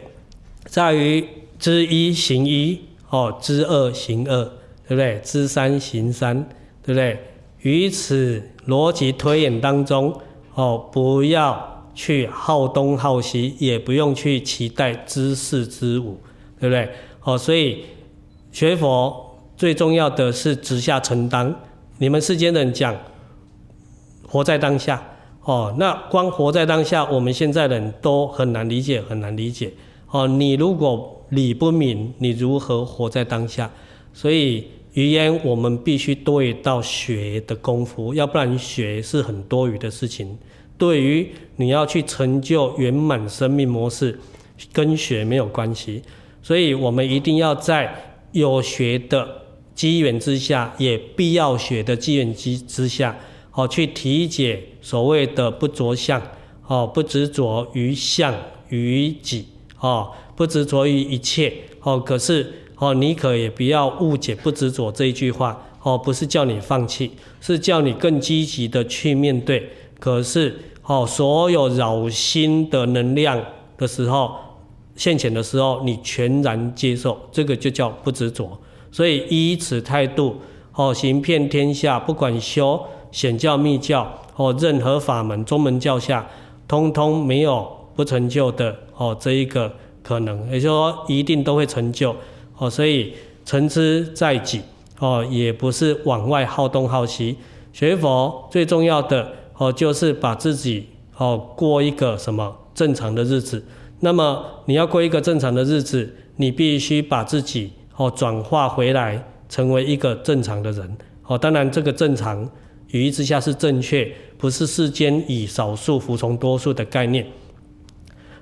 在于。知一行一，哦，知二行二，对不对？知三行三，对不对？于此逻辑推演当中，哦，不要去好东好西，也不用去期待知四知五，对不对？哦，所以学佛最重要的是直下承担。你们世间人讲活在当下，哦，那光活在当下，我们现在人都很难理解，很难理解。哦，你如果理不明，你如何活在当下？所以语言我们必须多一道学的功夫，要不然学是很多余的事情。对于你要去成就圆满生命模式，跟学没有关系。所以我们一定要在有学的机缘之下，也必要学的机缘之之下，好去体解所谓的不着相，哦，不执着于相于己，哦。不执着于一切，哦，可是哦，你可也不要误解不执着这一句话，哦，不是叫你放弃，是叫你更积极的去面对。可是哦，所有扰心的能量的时候，现前的时候，你全然接受，这个就叫不执着。所以依此态度，哦，行遍天下，不管修显教密教，哦，任何法门宗门教下，通通没有不成就的，哦，这一个。可能，也就是说一定都会成就，哦，所以成之在己，哦，也不是往外好东好西。学佛最重要的，哦，就是把自己，哦，过一个什么正常的日子。那么你要过一个正常的日子，你必须把自己，哦，转化回来，成为一个正常的人。哦，当然这个正常语义之下是正确，不是世间以少数服从多数的概念。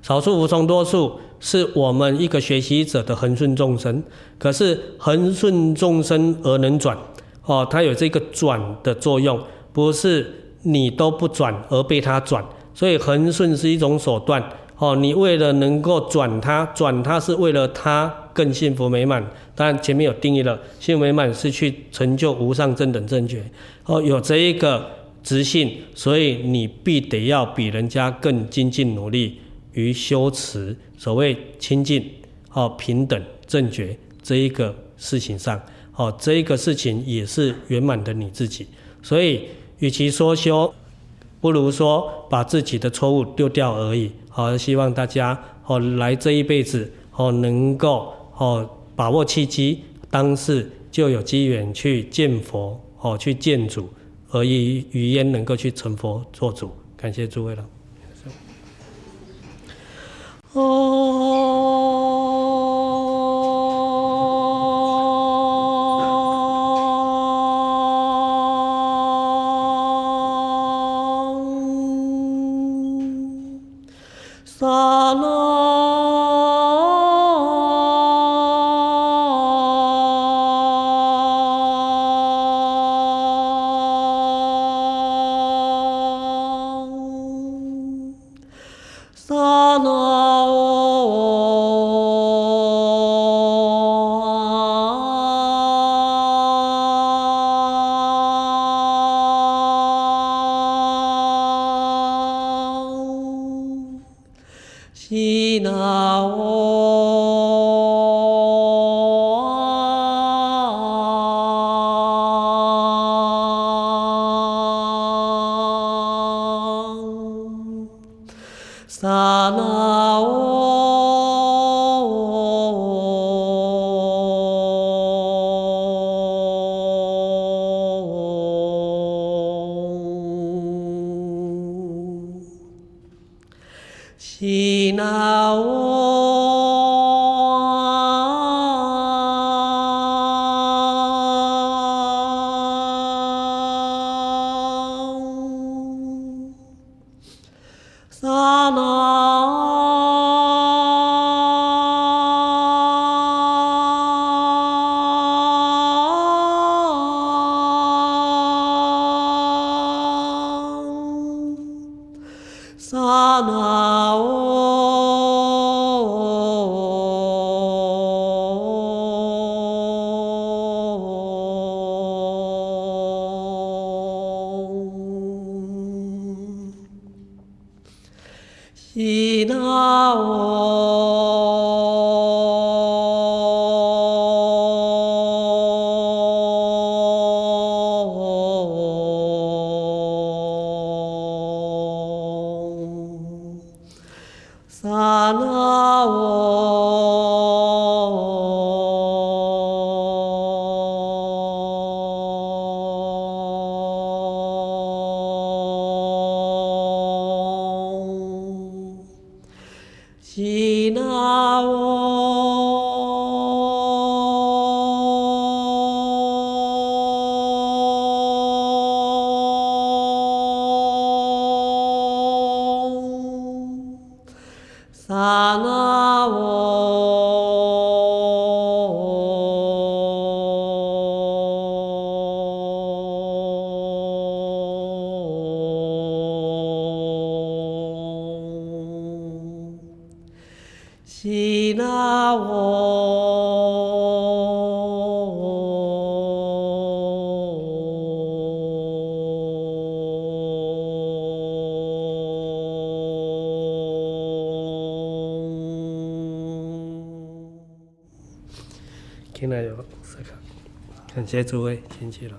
少数服从多数。是我们一个学习者的恒顺众生，可是恒顺众生而能转，哦，它有这个转的作用，不是你都不转而被他转，所以恒顺是一种手段。哦，你为了能够转它，转它是为了它更幸福美满。当然前面有定义了，幸福美满是去成就无上正等正觉。哦，有这一个直性，所以你必得要比人家更精进努力于修持所谓清净、哦平等、正觉这一个事情上。哦，这一个事情也是圆满的你自己。所以，与其说修，不如说把自己的错误丢掉而已。好，希望大家哦来这一辈子哦能够哦把握契机，当世就有机缘去见佛哦去见主，而以于焉能够去成佛做主。感谢诸位了。哦。感谢诸位，谢谢了。